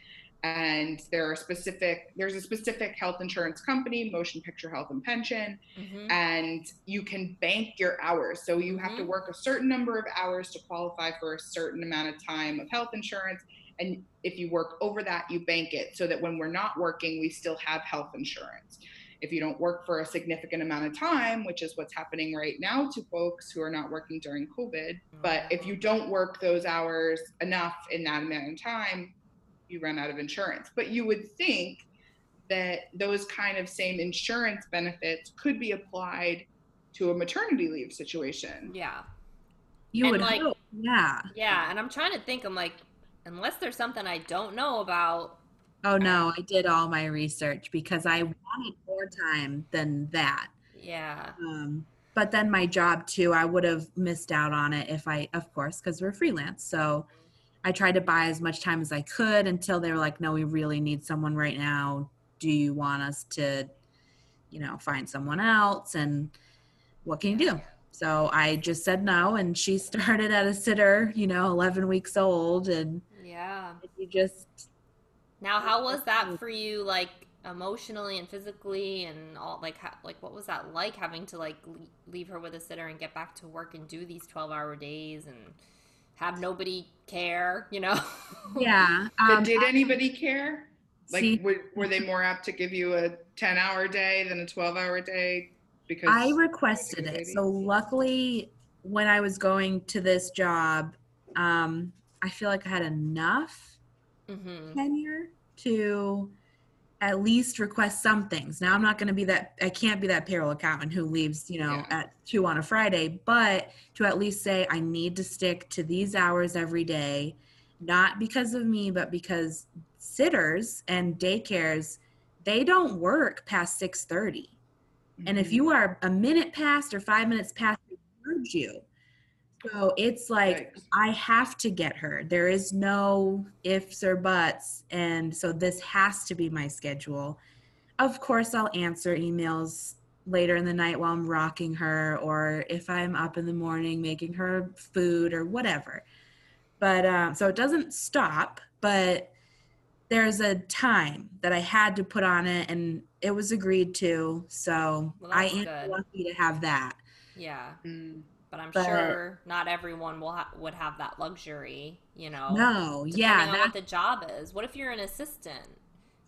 And there are specific. There's a specific health insurance company, Motion Picture Health and Pension, Mhm. and you can bank your hours. So you have to Mhm. work a certain number of hours to qualify for a certain amount of time of health insurance. And if you work over that, you bank it so that when we're not working, we still have health insurance. If you don't work for a significant amount of time, which is what's happening right now to folks who are not working during COVID, but if you don't work those hours enough in that amount of time, you run out of insurance. But you would think that those kind of same insurance benefits could be applied to a maternity leave situation. Yeah. You And, would like- hope. Yeah. Yeah, and I'm trying to think. I'm like, unless there's something I don't know about. Oh no, I did all my research because I wanted more time than that. Yeah. Um, but then my job too, I would have missed out on it if I, of course, because we're freelance. So I tried to buy as much time as I could until they were like, no, we really need someone right now. Do you want us to, you know, find someone else? And what can you do? So I just said no. And she started at a sitter, you know, 11 weeks old. And Yeah. you just, Now, how was that for you, like emotionally and physically, and all? Like, ha- like what was that like having to like leave her with a sitter and get back to work and do these twelve-hour days and have nobody care? You know? yeah. Um, did anybody care? Like, see- were, were they more apt to give you a 10 hour day than a 12 hour day? Because I requested it. So luckily, when I was going to this job, um, I feel like I had enough hmm tenure to at least request some things. Now I'm not going to be that. I can't be that payroll accountant who leaves, you know, Yeah. at two on a Friday. But to at least say I need to stick to these hours every day, not because of me, but because sitters and daycares they don't work past six thirty. And Mm-hmm. if you are a minute past or five minutes past, you. So it's like Yikes. I have to get her. There is no ifs or buts, and so this has to be my schedule. Of course, I'll answer emails later in the night while I'm rocking her, or if I'm up in the morning making her food or whatever. But um, so it doesn't stop, but there's a time that I had to put on it, and it was agreed to. So Well, I am good. lucky to have that. Yeah, Mm. But I'm But- sure not everyone will ha- would have that luxury. You know? No, yeah, on that, what the job is. What if you're an assistant?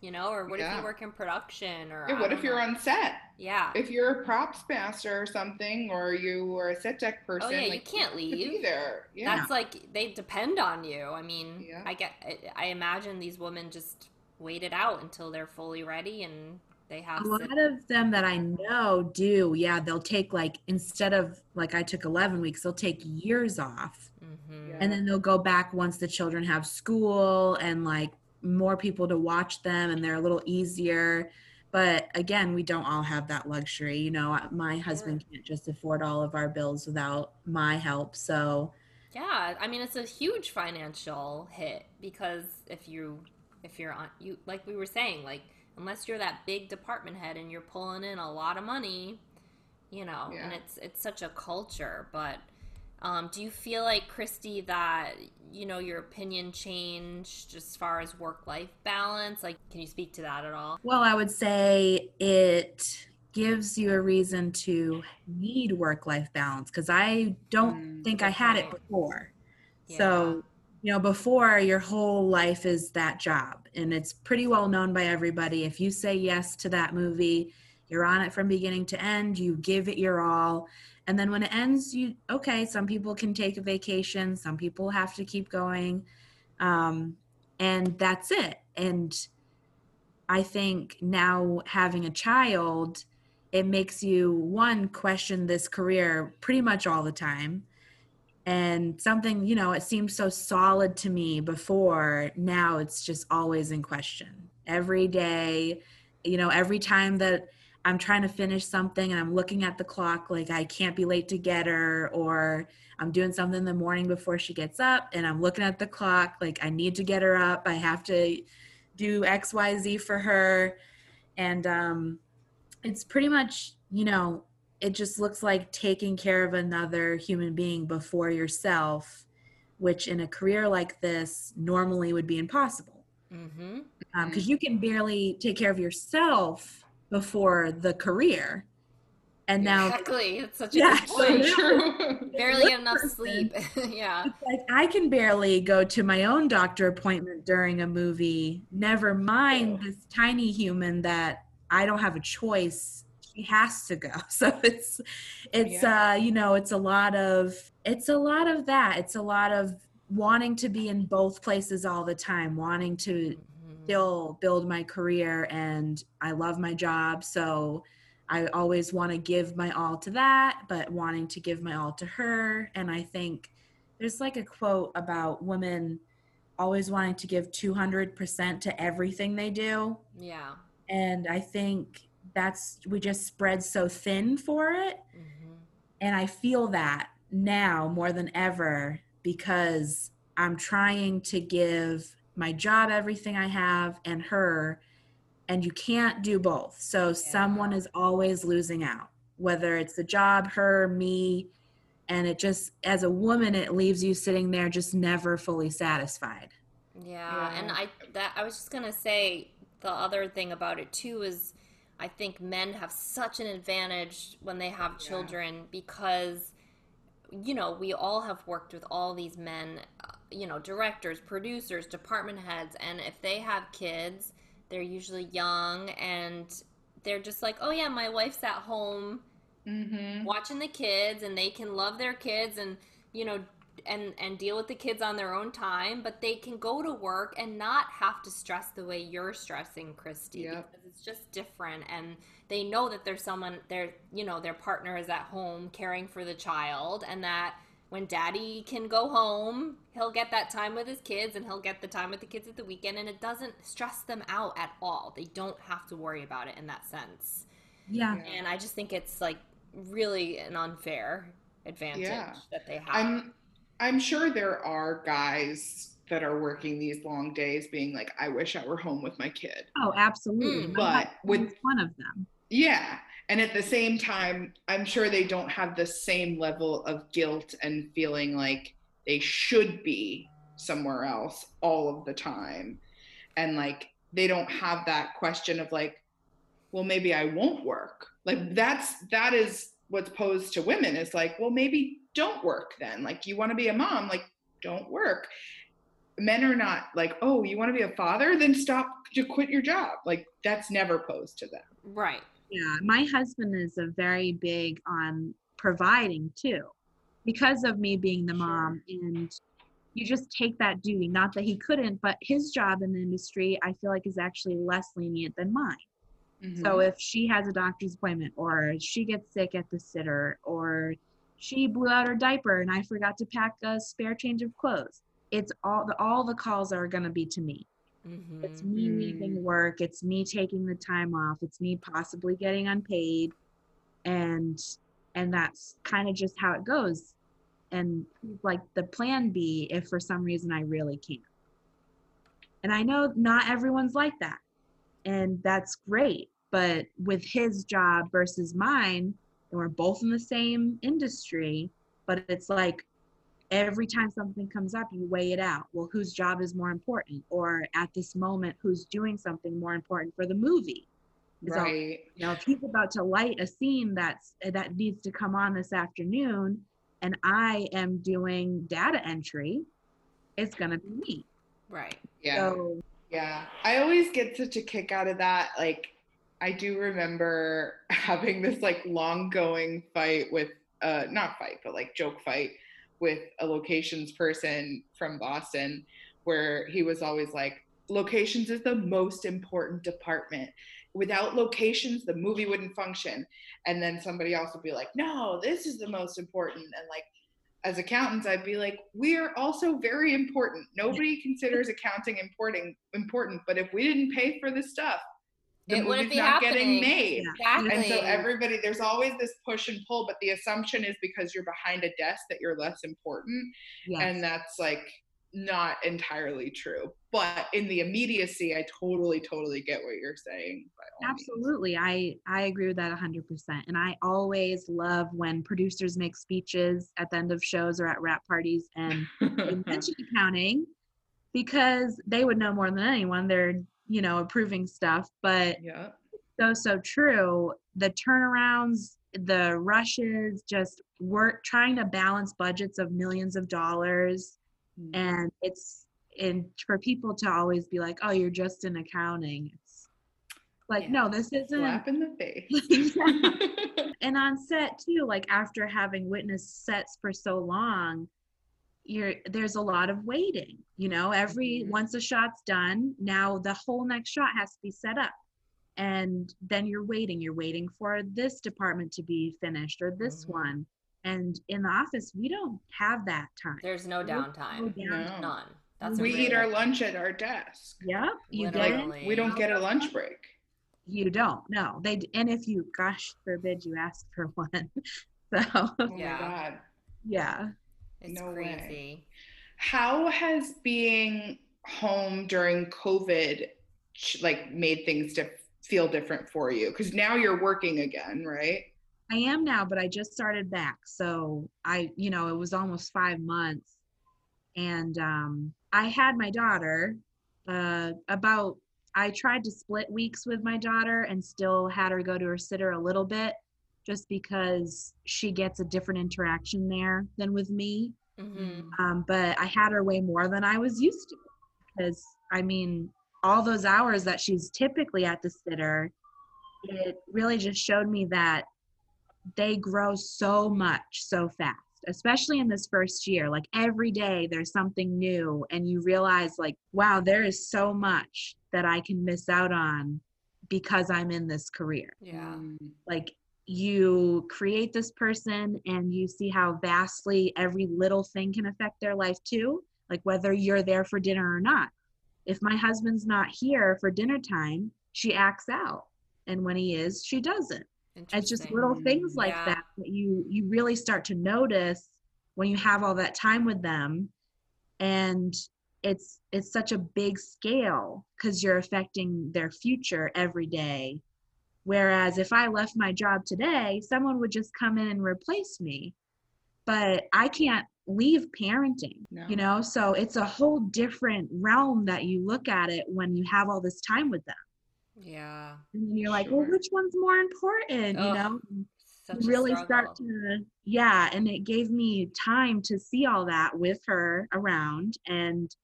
You know, or what if you work in production? Or Yeah, what if you're on set? Yeah. If you're a props master or something, or you are a set deck oh, person, oh yeah, you can't be leave. there. Yeah. That's like they depend on you. I mean, Yeah. I get. I- I imagine these women just wait it out until they're fully ready and they have. a lot of them that I know do. Yeah, they'll take like instead of like I took 11 weeks, they'll take years off. Mhm. Yeah. And then they'll go back once the children have school and like more people to watch them and they're a little easier. But again, we don't all have that luxury. You know, my husband can't just afford all of our bills without my help. So, Yeah, I mean it's a huge financial hit because if you if you're on you like we were saying like unless you're that big department head and you're pulling in a lot of money, you know, and it's it's such a culture. But um, do you feel like Christy that you know your opinion changed as far as work life balance? Like, can you speak to that at all? well, I would say it gives you a reason to need work life balance because I don't Mm, think I had it before. Yeah. So, you know, before your whole life is that job, and it's pretty well known by everybody. If you say yes to that movie, you're on it from beginning to end, you give it your all. And then when it ends, you, okay, some people can take a vacation, some people have to keep going. Um, and that's it. And I think now having a child, it makes you, one, question this career pretty much all the time and something you know it seemed so solid to me before now it's just always in question. Every day you know every time that i'm trying to finish something and i'm looking at the clock like i can't be late to get her or i'm doing something in the morning before she gets up and i'm looking at the clock like i need to get her up i have to do xyz for her. And um, it's pretty much you know it just looks like taking care of another human being before yourself which in a career like this normally would be impossible Mm-hmm. because you can barely take care of yourself before the career and now Exactly. It's such a Yeah, good so point. true. Barely enough sleep. yeah. It's like I can barely go to my own doctor appointment during a movie. Never mind this tiny human that I don't have a choice. Has to go. So it's it's Yeah. uh you know, it's a lot of it's a lot of that. It's a lot of wanting to be in both places all the time, wanting to Mhm. still build my career and I love my job. So I always want to give my all to that, but wanting to give my all to her. And I think there's like a quote about women always wanting to give 200% to everything they do. Yeah. And I think that's, we just spread so thin for it. hmm And I feel that now more than ever because I'm trying to give my job everything I have and her, and you can't do both. So someone is always losing out, whether it's the job, her, me. And it just, as a woman, it leaves you sitting there just never fully satisfied. Yeah, and I that I was just gonna say the other thing about it too is I think men have such an advantage when they have Yeah. children because you know we all have worked with all these men, uh, you know, directors, producers, department heads, and if they have kids, they're usually young and they're just like, oh yeah, my wife's at home Mm-hmm. watching the kids and they can love their kids and you know and and deal with the kids on their own time but they can go to work and not have to stress the way you're stressing christy Yep. because it's just different and they know that there's someone their you know their partner is at home caring for the child and that when daddy can go home he'll get that time with his kids and he'll get the time with the kids at the weekend and it doesn't stress them out at all they don't have to worry about it in that sense Yeah. and I just think it's like really an unfair advantage Yeah. that they have. I'm I'm sure there are guys that are working these long days being like, I wish I were home with my kid. Oh, absolutely. Mm. But with- one of them. Yeah. And at the same time, I'm sure they don't have the same level of guilt and feeling like they should be somewhere else all of the time. And like they don't have that question of like, well, maybe I won't work. Like that's that is what's posed to women is like, well, maybe don't work then. Like you want to be a mom, like don't work. Men are not like, oh, you want to be a father? Then stop to quit your job. Like that's never posed to them. right. Yeah, my husband is a very big on providing too, because of me being the Sure. mom. And you just take that duty. Not that he couldn't, but his job in the industry, I feel like, is actually less lenient than mine. Mm-hmm. So if she has a doctor's appointment, or she gets sick at the sitter, or she blew out her diaper and I forgot to pack a spare change of clothes, it's all the all the calls are going to be to me. hmm It's me Mm. leaving work. It's me taking the time off. It's me possibly getting unpaid, and and that's kind of just how it goes. And like the plan B, if for some reason I really can't. And I know not everyone's like that, and that's great. But with his job versus mine, and we're both in the same industry, but it's like every time something comes up, you weigh it out. Well, whose job is more important? Or at this moment, who's doing something more important for the movie? Right. you know, if he's about to light a scene that's that needs to come on this afternoon, and I am doing data entry, it's gonna be me. Right. Yeah. So Yeah, I always get such a kick out of that. Like, I do remember having this like long going fight with, uh, not fight, but like joke fight with a locations person from Boston where he was always like, locations is the most important department. Without locations, the movie wouldn't function. And then somebody else would be like, no, this is the most important. And like, as accountants, I'd be like, we are also very important. Nobody considers accounting important, important, but if we didn't pay for this stuff, the It movie's be not happening. getting made. Exactly. And so everybody, there's always this push and pull, but the assumption is because you're behind a desk that you're less important. yes. And that's like, not entirely true. But in the immediacy, I totally, totally get what you're saying. Absolutely. I, I agree with that 100%. And I always love when producers make speeches at the end of shows or at wrap parties and mention accounting because they would know more than anyone. They're, you know, approving stuff. But yeah. so, so true. The turnarounds, the rushes, just work trying to balance budgets of millions of dollars mm-hmm. and it's and for people to always be like oh you're just in accounting it's like yeah. no this isn't slap in the face and on set too like after having witnessed sets for so long you're there's a lot of waiting you know every mm-hmm. once a shot's done now the whole next shot has to be set up and then you're waiting you're waiting for this department to be finished or this mm-hmm. one and in the office, we don't have that time. There's no downtime. No None. That's we eat our lunch at our desk. Yep. You Like, we don't get a lunch break. You don't. No. They and if you, gosh forbid, you ask for one. so. Oh yeah. my god. Yeah. It's no crazy. Way. How has being home during COVID like made things to feel different for you? Because now you're working again, right? I am now, but I just started back. So I, you know, it was almost five months. And um, I had my daughter uh, about, I tried to split weeks with my daughter and still had her go to her sitter a little bit just because she gets a different interaction there than with me. Mm-hmm. Um, but I had her way more than I was used to because, I mean, all those hours that she's typically at the sitter, it really just showed me that they grow so much so fast especially in this first year. Like every day there's something new and you realize like wow there is so much that i can miss out on because i'm in this career. Yeah. Like you create this person and you see how vastly every little thing can affect their life too like whether you're there for dinner or not. If my husband's not here for dinner time she acts out and when he is she doesn't it's just little things like yeah. that that you you really start to notice when you have all that time with them. And it's it's such a big scale because you're affecting their future every day. Whereas if i left my job today someone would just come in and replace me. But i can't leave parenting no. you know? So it's a whole different realm that you look at it when you have all this time with them yeah. And then you're sure. like, well, which one's more important? you know? You really start to yeah, and it gave me time to see all that with her around and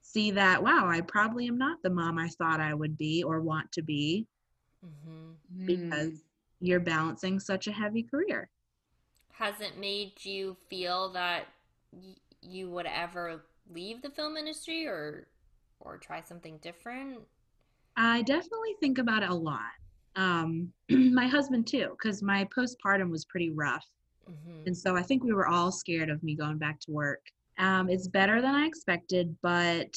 see that wow, I probably am not the mom I thought I would be or want to be mm-hmm. because mm. you're balancing such a heavy career. Has it made you feel that y- you would ever leave the film industry or or try something different? I definitely think about it a lot. Um, my husband too, because my postpartum was pretty rough. Mm-hmm. And so I think we were all scared of me going back to work. Um, it's better than I expected, but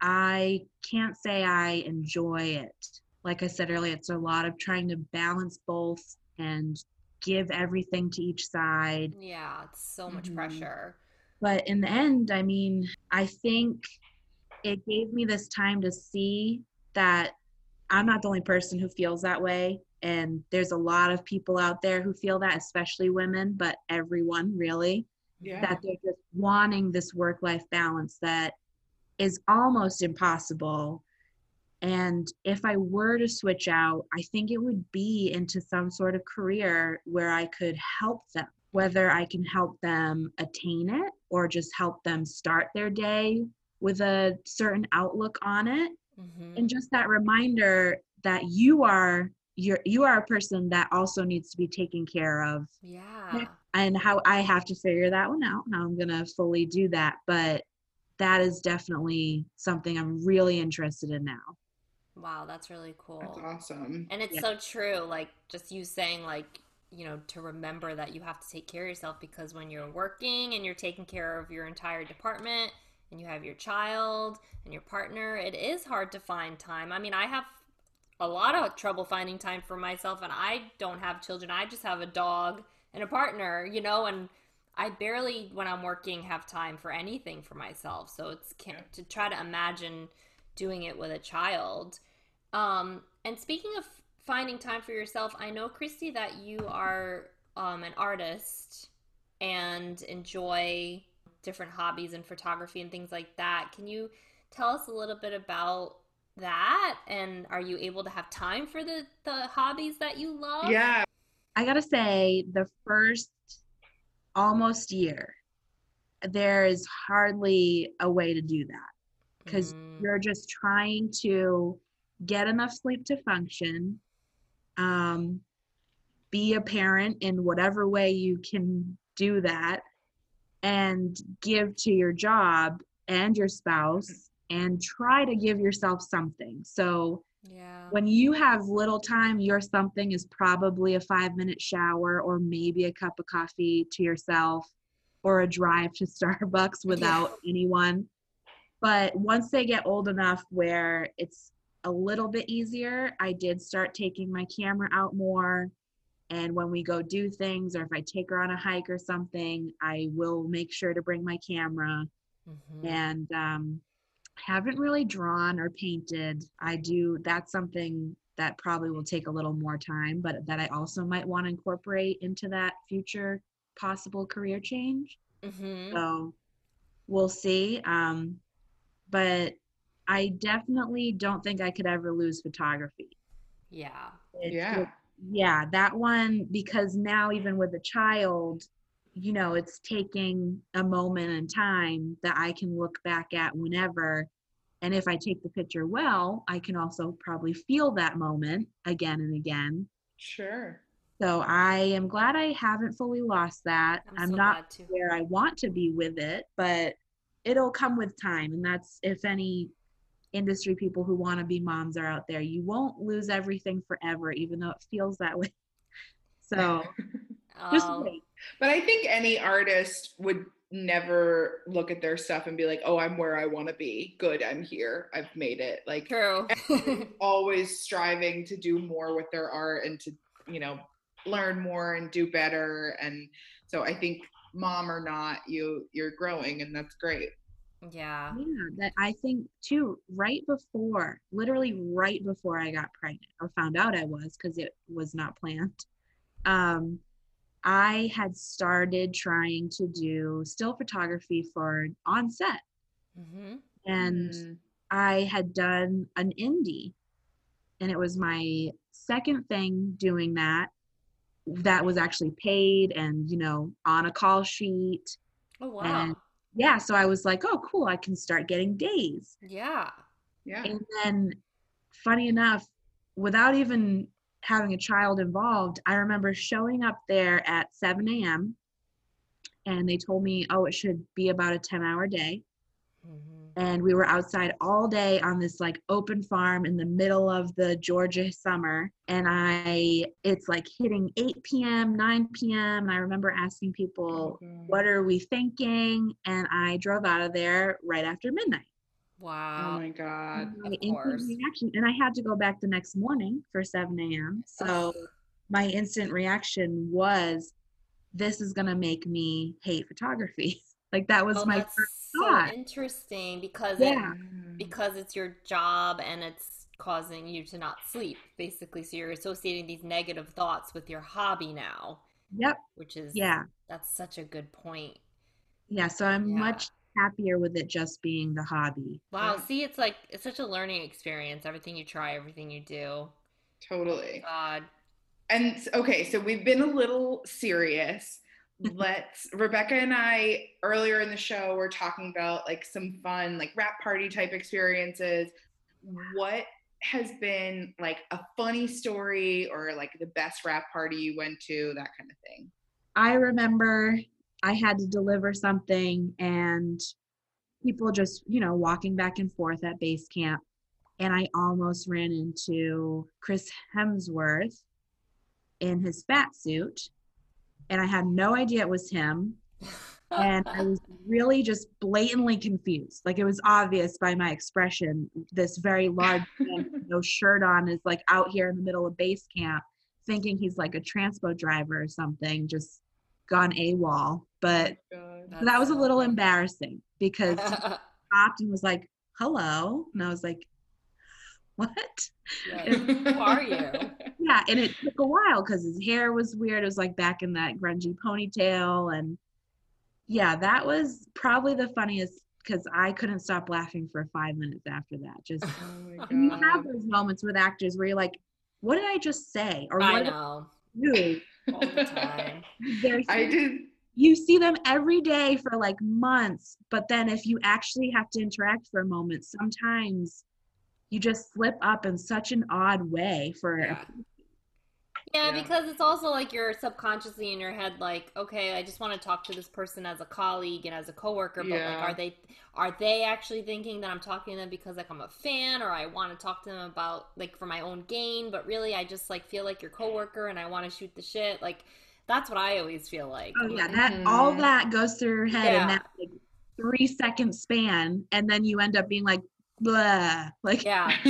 I can't say I enjoy it. Like I said earlier, it's a lot of trying to balance both and give everything to each side. Yeah, it's so much mm-hmm. pressure. But in the end, I mean, I think it gave me this time to see that I'm not the only person who feels that way. And there's a lot of people out there who feel that, especially women, but everyone really, yeah. that they're just wanting this work life balance that is almost impossible. And if I were to switch out, I think it would be into some sort of career where I could help them, whether I can help them attain it or just help them start their day with a certain outlook on it mm-hmm. and just that reminder that you are you're you are a person that also needs to be taken care of. Yeah. And how i have to figure that one out how i'm gonna fully do that but that is definitely something i'm really interested in now. Wow that's really cool. that's awesome. And it's yeah. so true like just you saying like you know to remember that you have to take care of yourself because when you're working and you're taking care of your entire department and you have your child and your partner, it is hard to find time. I mean, I have a lot of trouble finding time for myself, and I don't have children. I just have a dog and a partner, you know, and I barely, when I'm working, have time for anything for myself. So it's Yeah. to try to imagine doing it with a child. Um, and speaking of finding time for yourself, I know, Christy, that you are um, an artist and enjoy different hobbies and photography and things like that. Can you tell us a little bit about that? And are you able to have time for the, the hobbies that you love? Yeah. I gotta say, the first almost year, there is hardly a way to do that because Mm. you're just trying to get enough sleep to function, um, be a parent in whatever way you can do that, and give to your job and your spouse, and try to give yourself something. So, Yeah. when you have little time, your something is probably a five minute shower or maybe a cup of coffee to yourself or a drive to Starbucks without anyone. But once they get old enough where it's a little bit easier, I did start taking my camera out more. And when we go do things, or if I take her on a hike or something, I will make sure to bring my camera Mhm. and um, haven't really drawn or painted. I do, that's something that probably will take a little more time, but that I also might want to incorporate into that future possible career change. Mhm. So we'll see. Um, but I definitely don't think I could ever lose photography. Yeah. It's- Yeah. it- yeah, that one because now even with a child, you know, it's taking a moment in time that I can look back at whenever. And if I take the picture well, I can also probably feel that moment again and again. Sure. So I am glad I haven't fully lost that. I'm, I'm so not where I want to be with it, but it'll come with time. And that's if any industry people who want to be moms are out there, you won't lose everything forever, even though it feels that way. So just Oh, wait. But I think any artist would never look at their stuff and be like, "Oh, I'm where I want to be. Good, I'm here. I've made it." Like true. always striving to do more with their art and to, you know, learn more and do better and so I think mom or not, you you're growing and that's great. Yeah. Yeah, that I think too, right before, literally right before I got pregnant or found out I was because it was not planned. Um, I had started trying to do still photography for on set, Mm-hmm. and Mm. I had done an indie, and it was my second thing doing that. That was actually paid and you know on a call sheet. Oh wow. And- Yeah, so I was like, oh, cool, I can start getting days. yeah. Yeah. And then, funny enough, without even having a child involved, I remember showing up there at 7 a.m. and they told me, oh, it should be about a 10 hour day. hmm And we were outside all day on this like open farm in the middle of the Georgia summer. And I, it's like hitting 8 p.m., 9 p.m. And I remember asking people, oh what are we thinking? And I drove out of there right after midnight. Wow. Oh my god. my Of instant course. reaction and i had to go back the next morning for 7 a.m so my instant reaction was this is going to make me hate photography like that was oh, my that's first so thought interesting because Yeah. it, because it's your job and it's causing you to not sleep basically. So you're associating these negative thoughts with your hobby now, yep which is yeah That's such a good point. yeah so i'm Yeah. much happier with it just being the hobby Wow. Yeah. See, it's like it's such a learning experience. Everything you try, everything you do. Totally. God. And okay, so we've been a little serious. Let's Rebecca and I earlier in the show were talking about like some fun like wrap party type experiences. What has been like a funny story or like the best wrap party you went to, that kind of thing? i remember i had to deliver something and people just you know walking back and forth at base camp and I almost ran into Chris Hemsworth in his fat suit, and I had no idea it was him. And I was really just blatantly confused. Like it was obvious by my expression. This very large man with no shirt on is like out here in the middle of base camp, thinking he's like a transpo driver or something, just gone AWOL. But God. that was a little embarrassing because he stopped and was like, "Hello," and I was like, "What?" Who are you? Yeah, and it took a while because his hair was weird. It was like back in that grungy ponytail, and yeah, that was probably the funniest because I couldn't stop laughing for five minutes after that. Just Oh you have those moments with actors where you're like, "What did I just say?" Or I "What did know. I do?" All the time. I did. you see them every day for like months, but then if you actually have to interact for a moment, sometimes you just slip up in such an odd way for Yeah. Yeah, Yeah. because it's also like you're subconsciously in your head, like, okay, I just want to talk to this person as a colleague and as a coworker, but Yeah. like, are they are they actually thinking that I'm talking to them because like I'm a fan or I want to talk to them about like for my own gain? But really, I just like feel like your coworker and I want to shoot the shit. Like, that's what I always feel like. Oh yeah, that all Mhm. that goes through your head Yeah. in that like three second span, and then you end up being like, blah, like yeah,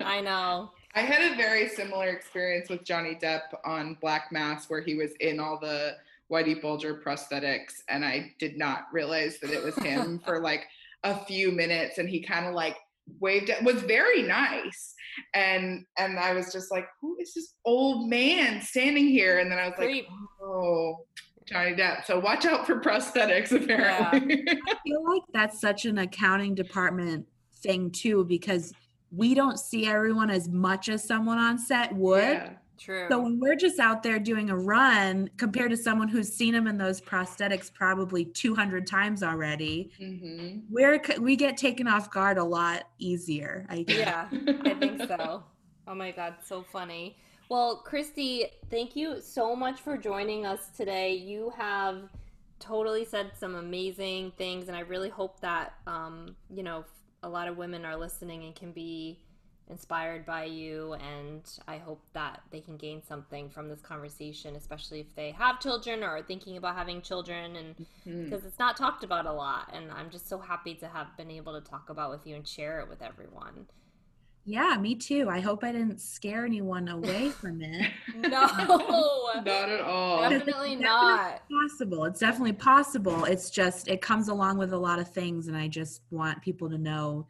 I know. I had a very similar experience with Johnny Depp on Black Mass, where he was in all the Whitey Bulger prosthetics, and I did not realize that it was him for like a few minutes, and he kind of like waved at was very nice. And and i was just like who is this old man standing here? And then i was like oh johnny depp. So watch out for prosthetics apparently. I feel like that's such an accounting department thing too, because we don't see everyone as much as someone on set would. Yeah. True. So when we're just out there doing a run compared to someone who's seen them in those prosthetics probably 200 times already, Mhm. we're we get taken off guard a lot easier. I guess. yeah, I think so. Oh my god, so funny. Well, Christy, thank you so much for joining us today. You have totally said some amazing things, and I really hope that um, you know a lot of women are listening and can be inspired by you. And I hope that they can gain something from this conversation, especially if they have children or are thinking about having children, and Mhm. because it's not talked about a lot. And I'm just so happy to have been able to talk about with you and share it with everyone. Yeah, me too. I hope I didn't scare anyone away from it. No, um, Not at all. definitely not. possible. It's definitely possible. It's just it comes along with a lot of things and I just want people to know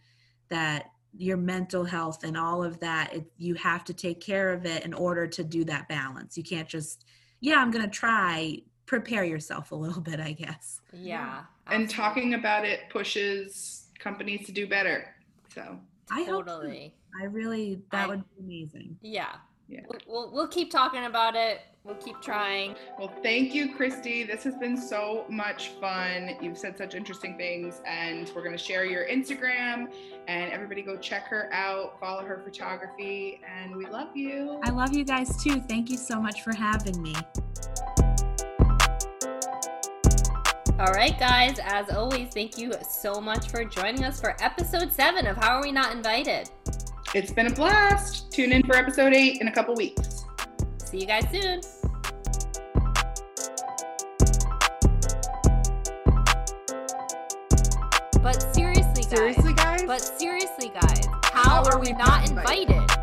that your mental health and all of that it, you have to take care of it in order to do that balance. You can't just yeah, I'm going to try prepare yourself a little bit, I guess. Yeah. And talking about it pushes companies to do better. So I hope so. totally. I really that I- would be amazing. Yeah. Yeah. We'll, we'll, we'll keep talking about it. We'll keep trying. Well, thank you, Christy. This has been so much fun. You've said such interesting things, and we're going to share your Instagram. And everybody go check her out, follow her photography, and we love you. I love you guys too. Thank you so much for having me. All right, guys. As always, thank you so much for joining us for episode seven of How Are We Not Invited? It's been a blast. Tune in for episode eight in a couple weeks. See you guys soon. But seriously, guys. Seriously, guys? But seriously, guys, how, are we not invited?